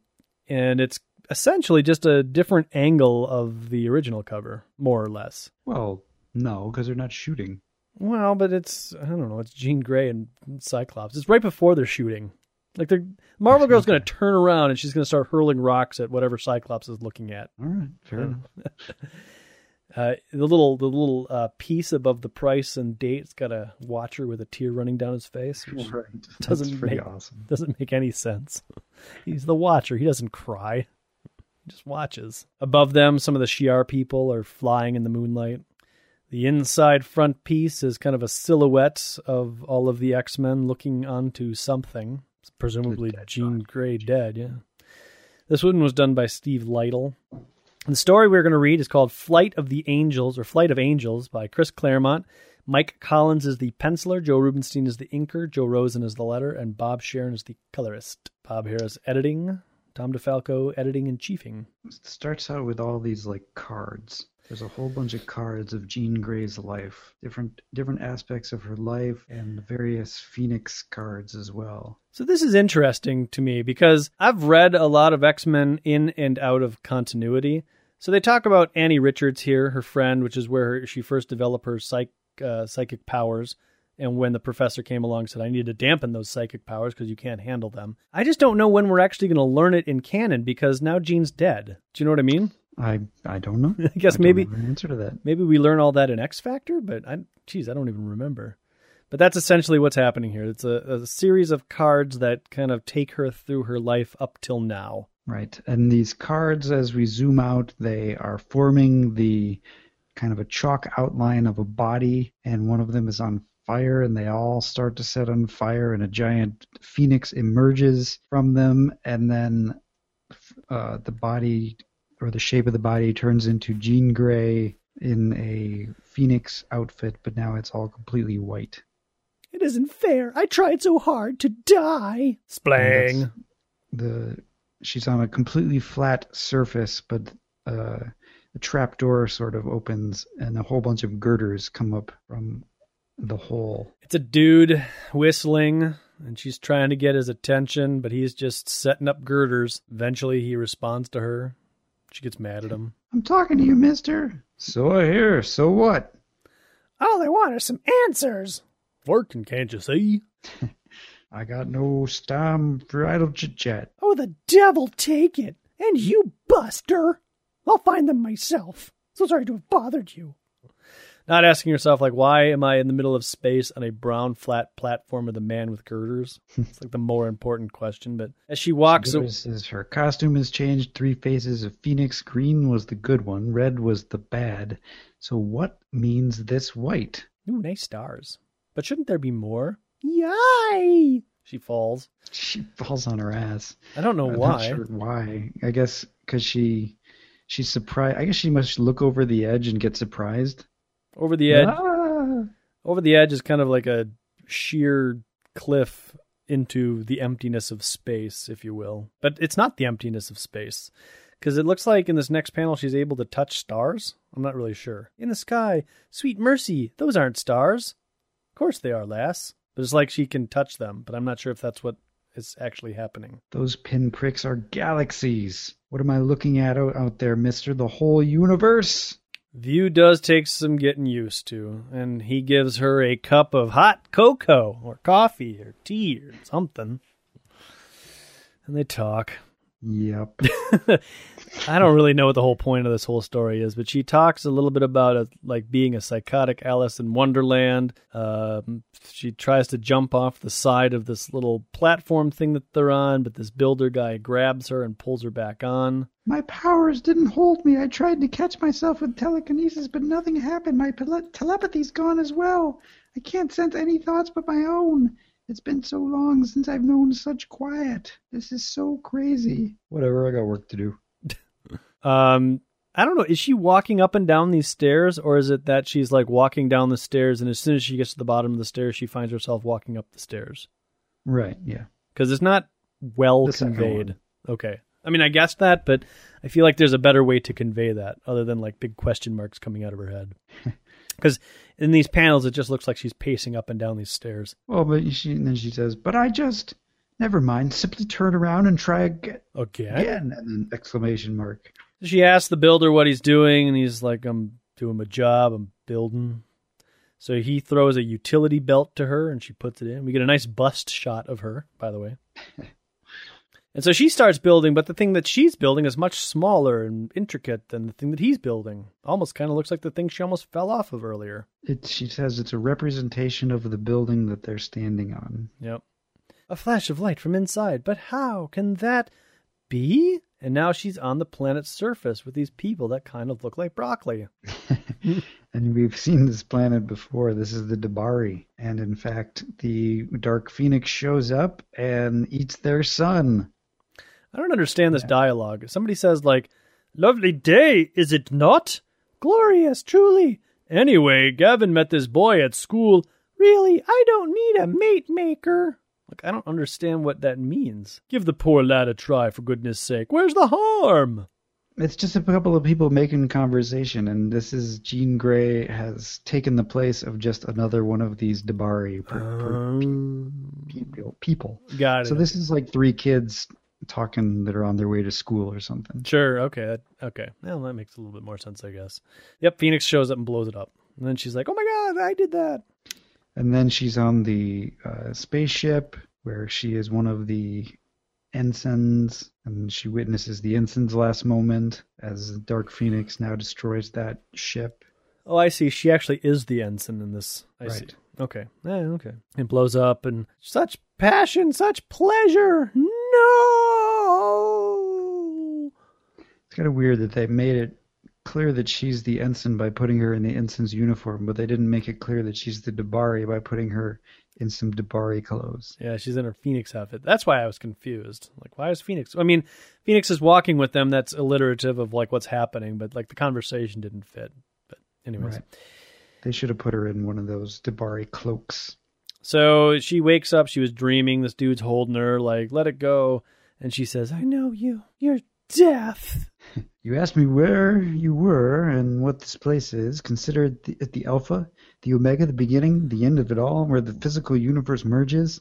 and it's essentially just a different angle of the original cover, more or less. Well, no, because they're not shooting. Well, but it's I don't know. It's Jean Grey and Cyclops. It's right before they're shooting. Like the Marvel Girl's going to turn around and she's going to start hurling rocks at whatever Cyclops is looking at. All right, fair enough. uh, the little the little uh, piece above the price and date's got a watcher with a tear running down his face. Right. Doesn't make awesome. doesn't make any sense. He's the watcher. He doesn't cry. He just watches. Above them, some of the Shi'ar people are flying in the moonlight. The inside front piece is kind of a silhouette of all of the X Men looking onto something, presumably Jean Grey dead. Yeah. This one was done by Steve Lightle. The story we're going to read is called Flight of the Angels or Flight of Angels by Chris Claremont. Mike Collins is the penciler, Joe Rubinstein is the inker, Joe Rosen is the letter, and Bob Sharen is the colorist. Bob Harras editing, Tom DeFalco editing and chiefing. It starts out with all these like cards there's a whole bunch of cards of Jean Grey's life, different different aspects of her life, and various Phoenix cards as well. So this is interesting to me because I've read a lot of X Men in and out of continuity. So they talk about Annie Richards here, her friend, which is where she first developed her psych, uh, psychic powers. And when the professor came along said, I need to dampen those psychic powers because you can't handle them. I just don't know when we're actually going to learn it in canon because now Jean's dead. Do you know what I mean? I I don't know. I guess I maybe an answer to that. maybe we learn all that in X Factor, but I, geez, I don't even remember. But that's essentially what's happening here. It's a, a series of cards that kind of take her through her life up till now. Right. And these cards, as we zoom out, they are forming the kind of a chalk outline of a body, and one of them is on fire, and they all start to set on fire, and a giant phoenix emerges from them, and then uh, the body or the shape of the body turns into Jean Grey in a phoenix outfit, but now it's all completely white. It isn't fair. I tried so hard to die. Splang. the she's on a completely flat surface, but uh, a trap door sort of opens, and a whole bunch of girders come up from the hole. It's a dude whistling, and she's trying to get his attention, but he's just setting up girders. Eventually, he responds to her. She gets mad at him. I'm talking to you, Mister. So I hear. So what? Oh, All I want are some answers. Working, can't you see? I got no time for idle chit chat. Oh, the devil take it! And you, Buster! I'll find them myself. So sorry to have bothered you. Not asking yourself, like, why am I in the middle of space on a brown flat platform with a man with girders? It's like the more important question. But as she walks, Notices her costume has changed. Three faces of Phoenix. Green was the good one. Red was the bad. So what means this white? ooh, nice stars. But shouldn't there be more? Yay! She falls. She falls on her ass. I don't know I'm why. not sure why. I guess because she she's surprised. I guess she must look over the edge and get surprised. Over the edge. Ah! Over the edge is kind of like a sheer cliff into the emptiness of space, if you will. But it's not the emptiness of space. Because it looks like in this next panel she's able to touch stars. I'm not really sure. In the sky, sweet mercy, those aren't stars. Of course they are, lass. But it's like she can touch them, but I'm not sure if that's what is actually happening. Those pinpricks are galaxies. What am I looking at out, out there, Mister? The whole universe. View does take some getting used to, and he gives her a cup of hot cocoa or coffee or tea or something. And they talk. Yep. I don't really know what the whole point of this whole story is, but she talks a little bit about it, like being a psychotic Alice in Wonderland. Um, she tries to jump off the side of this little platform thing that they're on, but this builder guy grabs her and pulls her back on. My powers didn't hold me. I tried to catch myself with telekinesis, but nothing happened. My tele- telepathy's gone as well. I can't sense any thoughts but my own. It's been so long since I've known such quiet. This is so crazy. Whatever, I got work to do. Um, I don't know. Is she walking up and down these stairs, or is it that she's like walking down the stairs, and as soon as she gets to the bottom of the stairs, she finds herself walking up the stairs? Right, yeah. Because it's not well The conveyed. Okay. I mean, I guess that, but I feel like there's a better way to convey that other than like big question marks coming out of her head. Because in these panels, it just looks like she's pacing up and down these stairs. Well, but she, and then she says, but I just, never mind, simply turn around and try again. Okay. Again, and then exclamation mark. She asks the builder what he's doing, and he's like, I'm doing my job, I'm building. So he throws a utility belt to her, and she puts it in. We get a nice bust shot of her, by the way. and so she starts building, but the thing that she's building is much smaller and intricate than the thing that he's building. Almost kind of looks like the thing she almost fell off of earlier. It, she says it's a representation of the building that they're standing on. Yep. A flash of light from inside, but how can that be? And now she's on the planet's surface with these people that kind of look like broccoli. And we've seen this planet before. This is the D'Bari. And in fact, the Dark Phoenix shows up and eats their son. I don't understand this dialogue. Somebody says like, "Lovely day, is it not? Glorious, truly. Anyway, Gavin met this boy at school. Really, I don't need a mate maker." Like, I don't understand what that means. Give the poor lad a try, for goodness sake. Where's the harm? It's just a couple of people making conversation, and this is Jean Grey has taken the place of just another one of these D'Bari per, per Um, people. people. got it. So this is like three kids talking that are on their way to school or something. Sure. Okay. Okay. Well, that makes a little bit more sense, I guess. Yep. Phoenix shows up and blows it up, and then she's like, "Oh my god, I did that." And then she's on the uh, spaceship where she is one of the ensigns, and she witnesses the ensign's last moment as Dark Phoenix now destroys that ship. Oh, I see. She actually is the ensign in this. I see. Right. Okay. Yeah, okay. It blows up and such passion, such pleasure. No. It's kind of weird that they made it clear that she's the ensign by putting her in the ensign's uniform, but they didn't make it clear that she's the D'Bari by putting her in some D'Bari clothes. Yeah, she's in her Phoenix outfit. That's why I was confused. Like, why is Phoenix? I mean, Phoenix is walking with them. That's alliterative of like what's happening, but like the conversation didn't fit. But anyways, Right. They should have put her in one of those D'Bari cloaks. so she wakes up. She was dreaming. This dude's holding her. Like, let it go. And she says, "I know you. You're death." You asked me where you were and what this place is. Consider it the, it the Alpha, the Omega, the beginning, the end of it all, where the physical universe merges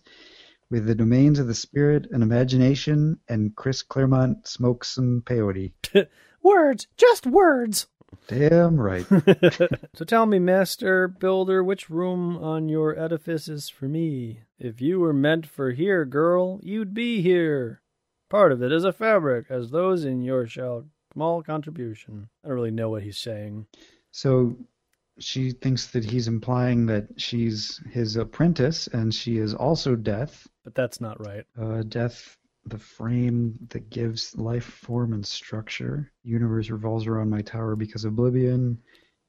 with the domains of the spirit and imagination, and Chris Claremont smokes some peyote. words, just words. Damn right. so tell me, Master Builder, which room on your edifice is for me? If you were meant for here, girl, you'd be here. Part of it is a fabric, as those in your shall small contribution. I don't really know what he's saying. So she thinks that he's implying that she's his apprentice, and she is also Death. But that's not right. Uh, death, the frame that gives life form and structure. Universe revolves around my tower because oblivion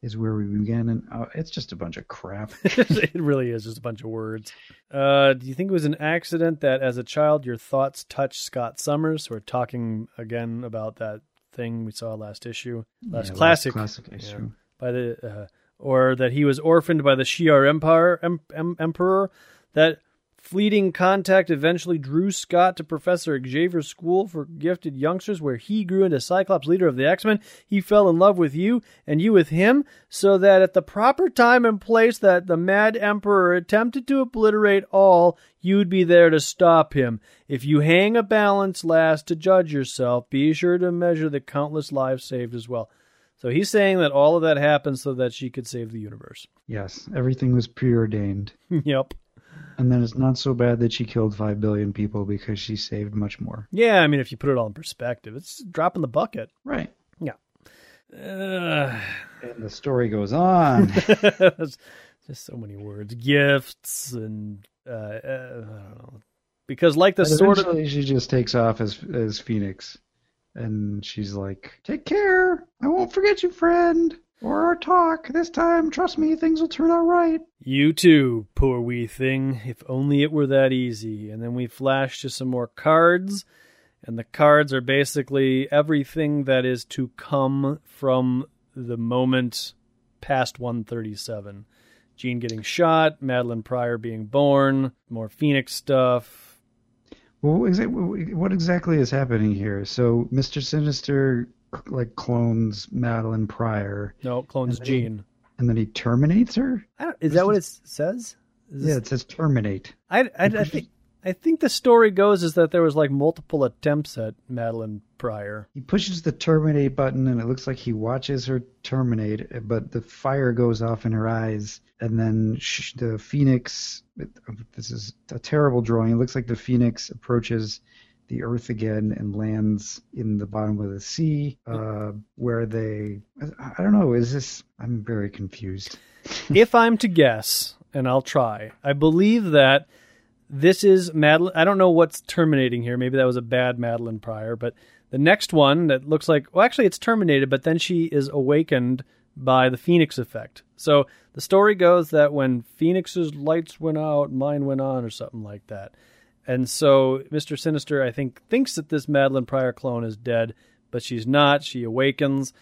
is where we began. And uh, it's just a bunch of crap. it really is just a bunch of words. Uh, do you think it was an accident that as a child your thoughts touched Scott Summers? We're talking again about that thing we saw last issue, last Yeah, classic, classic issue. by the, uh, or that he was orphaned by the Shi'ar Empire em, em, Emperor. That fleeting contact eventually drew Scott to Professor Xavier's school for gifted youngsters, where he grew into Cyclops, leader of the X Men. He fell in love with you, and you with him, so that at the proper time and place that the Mad Emperor attempted to obliterate all, you'd be there to stop him. If you hang a balance last to judge yourself, be sure to measure the countless lives saved as well. So he's saying that all of that happened so that she could save the universe. Yes, everything was preordained. yep. And then it's not so bad that she killed 5 billion people because she saved much more. Yeah, I mean, if you put it all in perspective, it's a drop in the bucket. Right. Uh, And the story goes on. just so many words, gifts, and uh, uh, I don't know. Because like the sort of she just takes off as as Phoenix. And she's like, Take care. I won't forget you, friend. Or our talk. This time, trust me, things will turn out right. You too, poor wee thing. If only it were that easy. And then we flash to some more cards. And the cards are basically everything that is to come from the moment past 137. Jean getting shot, Madelyne Pryor being born, more Phoenix stuff. Well, what exactly, what exactly is happening here? So, Mr. Sinister like clones Madelyne Pryor, No, clones And then he- Jean. and then he terminates her. I don't, is that what it says? Is Yeah, this- it says terminate. I, I, I think I think the story goes is that there was like multiple attempts at Madelyne Pryor. He pushes the terminate button, and it looks like he watches her terminate, but the fire goes off in her eyes, and then sh- the phoenix. This is a terrible drawing. It looks like the phoenix approaches the Earth again and lands in the bottom of the sea, uh, where they. I I don't know. Is this? I'm very confused. if I'm to guess, and I'll try, I believe that this is Madelyne. I don't know what's terminating here. Maybe that was a bad Madelyne Pryor, but the next one that looks like, well, actually, it's terminated, but then she is awakened by the Phoenix effect. So the story goes that when Phoenix's lights went out, mine went on, or something like that. And so Mr. Sinister, I think, thinks that this Madelyne Pryor clone is dead, but she's not. She awakens.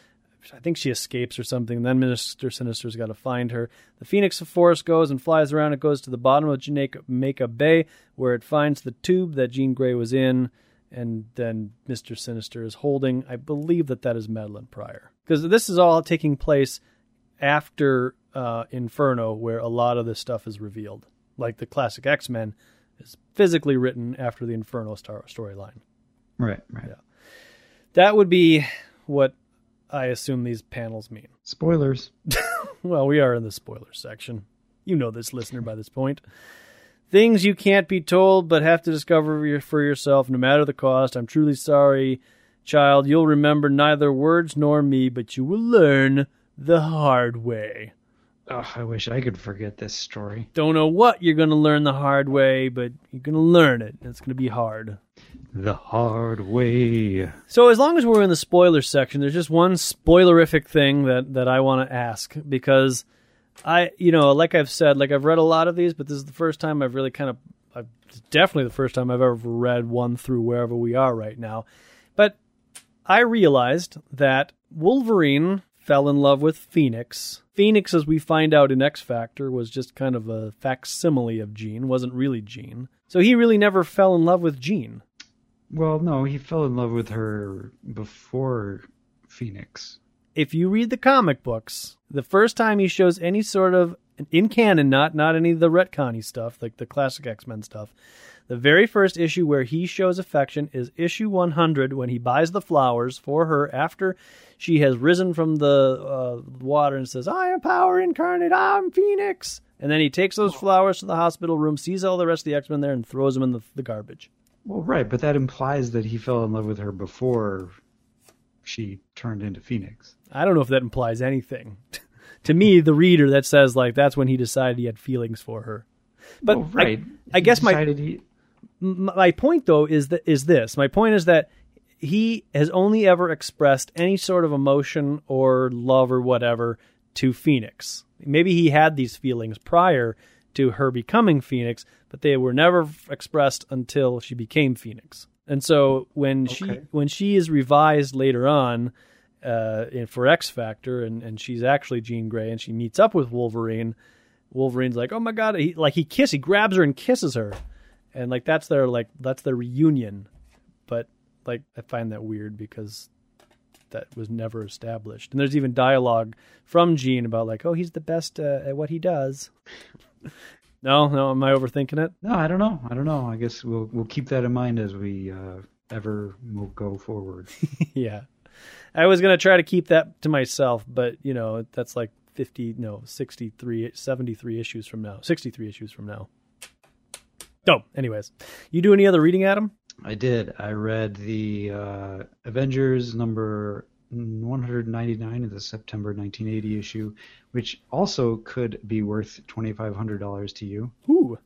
I think she escapes or something. Then Mr. Sinister's got to find her. The Phoenix Force goes and flies around. It goes to the bottom of Jamaica Bay, where it finds the tube that Jean Grey was in, and then Mr. Sinister is holding. I believe that that is Madeline Pryor, because this is all taking place after uh, Inferno, where a lot of this stuff is revealed. Like the classic X Men is physically written after the Inferno star- storyline. Right, right. Yeah. That would be what I assume these panels mean. Spoilers. Well, we are in the spoiler section. You know this, listener, by this point. Things you can't be told but have to discover for yourself, no matter the cost. I'm truly sorry, child. You'll remember neither words nor me, but you will learn the hard way. Oh, I wish I could forget this story. Don't know what you're going to learn the hard way, but you're going to learn it. It's going to be hard. The hard way. So as long as we're in the spoiler section, there's just one spoilerific thing that that I want to ask because I, you know, like I've said, like I've read a lot of these, but this is the first time I've really kind of, I've, it's definitely the first time I've ever read one through wherever we are right now. But I realized that Wolverine fell in love with Phoenix. Phoenix, as we find out in X Factor, was just kind of a facsimile of Jean, wasn't really Jean. So he really never fell in love with Jean. Well, no, he fell in love with her before Phoenix. If you read the comic books, the first time he shows any sort of in canon, not not any of the retconny stuff, like the classic X Men stuff. The very first issue where he shows affection is issue 100 when he buys the flowers for her after she has risen from the uh, water and says, I am power incarnate, I'm Phoenix. And then he takes those flowers to the hospital room, sees all the rest of the X Men there, and throws them in the, the garbage. Well, right, but that implies that he fell in love with her before she turned into Phoenix. I don't know if that implies anything. to me, the reader, that says, like, that's when he decided he had feelings for her. But well, right. I, I guess my he... my point though is that is this. My point is that he has only ever expressed any sort of emotion or love or whatever to Phoenix. Maybe he had these feelings prior to her becoming Phoenix, but they were never expressed until she became Phoenix. And so when okay. she when she is revised later on uh, in, for X Factor, and, and she's actually Jean Grey, and she meets up with Wolverine, Wolverine's like, "Oh my god!" He, like he kiss, he grabs her and kisses her, and like that's their like that's their reunion. Like I find that weird because that was never established. And there's even dialogue from Jean about like, "Oh, he's the best uh, at what he does." no, no, am I overthinking it? No, I don't know. I don't know. I guess we'll we'll keep that in mind as we uh, ever will go forward. yeah. I was going to try to keep that to myself, but you know, that's like 50, no, 63, 73 issues from now, 63 issues from now. Oh, anyways, you do any other reading, Adam? I did. I read the uh, Avengers number 199 in the September 1980 issue, which also could be worth $2,500 to you. Ooh.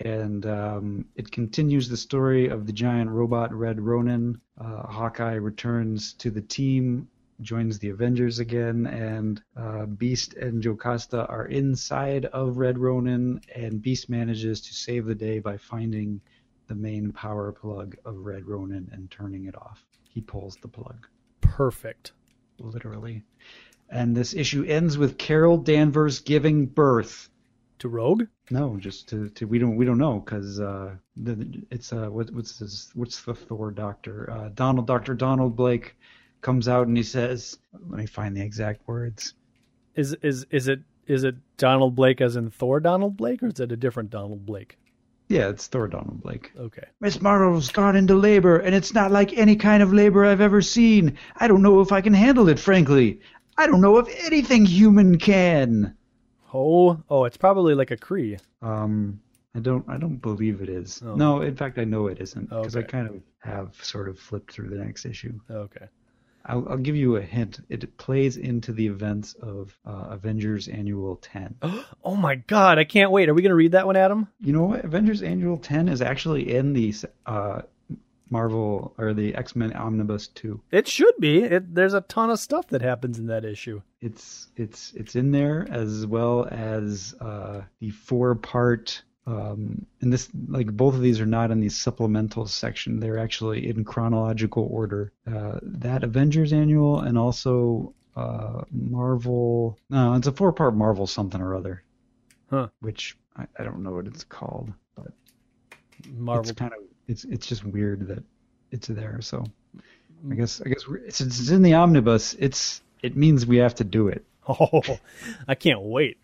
And um, it continues the story of the giant robot Red Ronin. Uh, Hawkeye returns to the team, joins the Avengers again, and uh, Beast and Jocasta are inside of Red Ronin, and Beast manages to save the day by finding the main power plug of Red Ronin and turning it off. He pulls the plug. Perfect. Literally. And this issue ends with Carol Danvers giving birth to Rogue. No, just to, to we don't we don't know because uh, it's uh what, what's this what's the Thor doctor uh, Donald Doctor Donald Blake comes out and he says let me find the exact words. Is is is it is it Donald Blake as in Thor Donald Blake or is it a different Donald Blake? Yeah, it's Thor Donald Blake. Okay. Miss Marvel's gone into labor, and it's not like any kind of labor I've ever seen. I don't know if I can handle it, frankly. I don't know if anything human can. Oh, oh, it's probably like a Kree. Um, I don't, I don't believe it is. Oh. No, in fact, I know it isn't because okay. I kind of have sort of flipped through the next issue. Okay. I'll, I'll, give you a hint. It plays into the events of uh, Avengers Annual 10. oh my god, I can't wait. Are we going to read that one, Adam? You know what? Avengers Annual 10 is actually in the uh, Marvel or the X Men Omnibus 2. It should be. It, there's a ton of stuff that happens in that issue. It's it's it's in there as well as uh, the four part um, and this like both of these are not in the supplemental section. They're actually in chronological order. Uh, that avengers annual and also uh, marvel no it's a four part marvel something or other. Huh. Which I, I don't know what it's called but marvel. it's kind of it's it's just weird that it's there so. I guess i guess since it's in the omnibus it's it means we have to do it. Oh i can't wait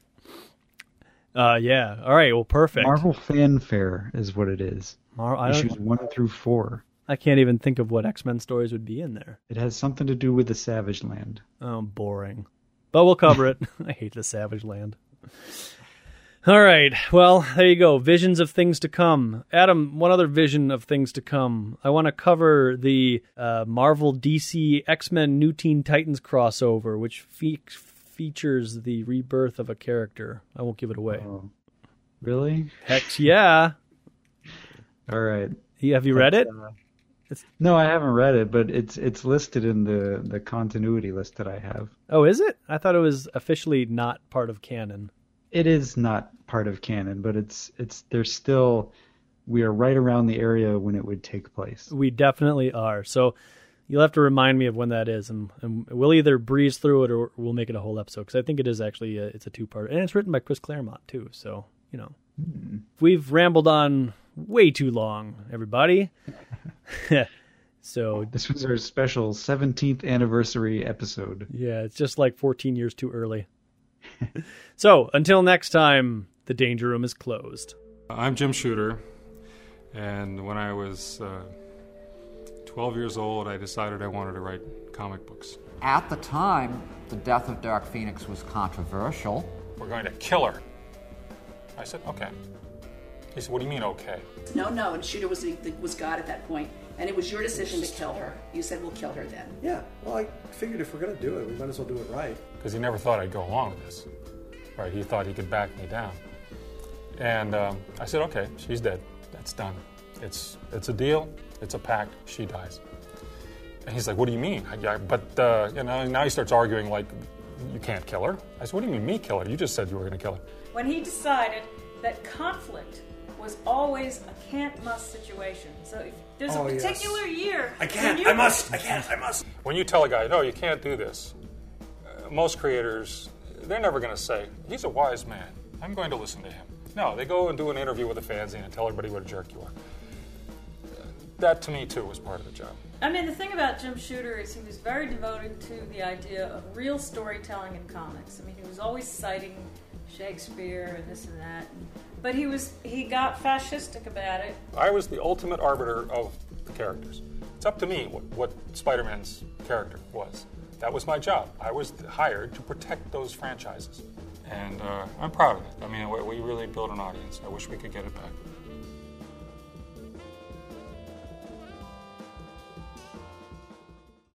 uh, yeah. All right. Well, perfect. Marvel Fanfare is what it is. Mar- Issues one through four. I can't even think of what X Men stories would be in there. It has something to do with the Savage Land. Oh, boring. But we'll cover it. I hate the Savage Land. All right. Well, there you go. Visions of things to come. Adam, one other vision of things to come. I want to cover the uh, Marvel DC X Men New Teen Titans crossover, which fe- features the rebirth of a character. I won't give it away. Oh, really? Heck yeah. All right. Have you read it? Uh, no, I haven't read it, but it's it's listed in the the continuity list that I have. Oh, is it? I thought it was officially not part of canon. It is not part of canon, but it's it's there's still we are right around the area when it would take place. We definitely are. So you'll have to remind me of when that is, and, and we'll either breeze through it or we'll make it a whole episode because I think it is actually a, it's a two part, and it's written by Chris Claremont too. So you know, hmm. we've rambled on way too long, everybody. so this was our special 17th anniversary episode. Yeah, it's just like 14 years too early. so until next time, the danger room is closed. I'm Jim Shooter, and when I was uh, 12 years old, I decided I wanted to write comic books. At the time, the death of Dark Phoenix was controversial. We're going to kill her. I said, okay. He said, what do you mean, okay? No, no, and Shooter was, was God at that point, and it was your decision to kill her. You said, we'll kill her then. Yeah, well, I figured if we're going to do it, we might as well do it right. Because he never thought I'd go along with this. Right, he thought he could back me down. And um, I said, okay, she's dead. That's done. It's, it's a deal. It's a pact. She dies. And he's like, what do you mean? I, I, but, uh, you know, now he starts arguing like, you can't kill her. I said, what do you mean me kill her? You just said you were going to kill her. When he decided that conflict was always a can't must situation. So if there's oh, a particular yes. year. I can't, I must, I can't, I must. When you tell a guy, no, you can't do this, uh, most creators, they're never going to say, he's a wise man. I'm going to listen to him. No, they go and do an interview with a fanzine and tell everybody what a jerk you are. That to me, too, was part of the job. I mean, the thing about Jim Shooter is he was very devoted to the idea of real storytelling in comics. I mean, he was always citing Shakespeare and this and that. But he was he got fascistic about it. I was the ultimate arbiter of the characters. It's up to me what, what Spider-Man's character was. That was my job. I was hired to protect those franchises, and uh, I'm proud of it. I mean, we really built an audience. I wish we could get it back.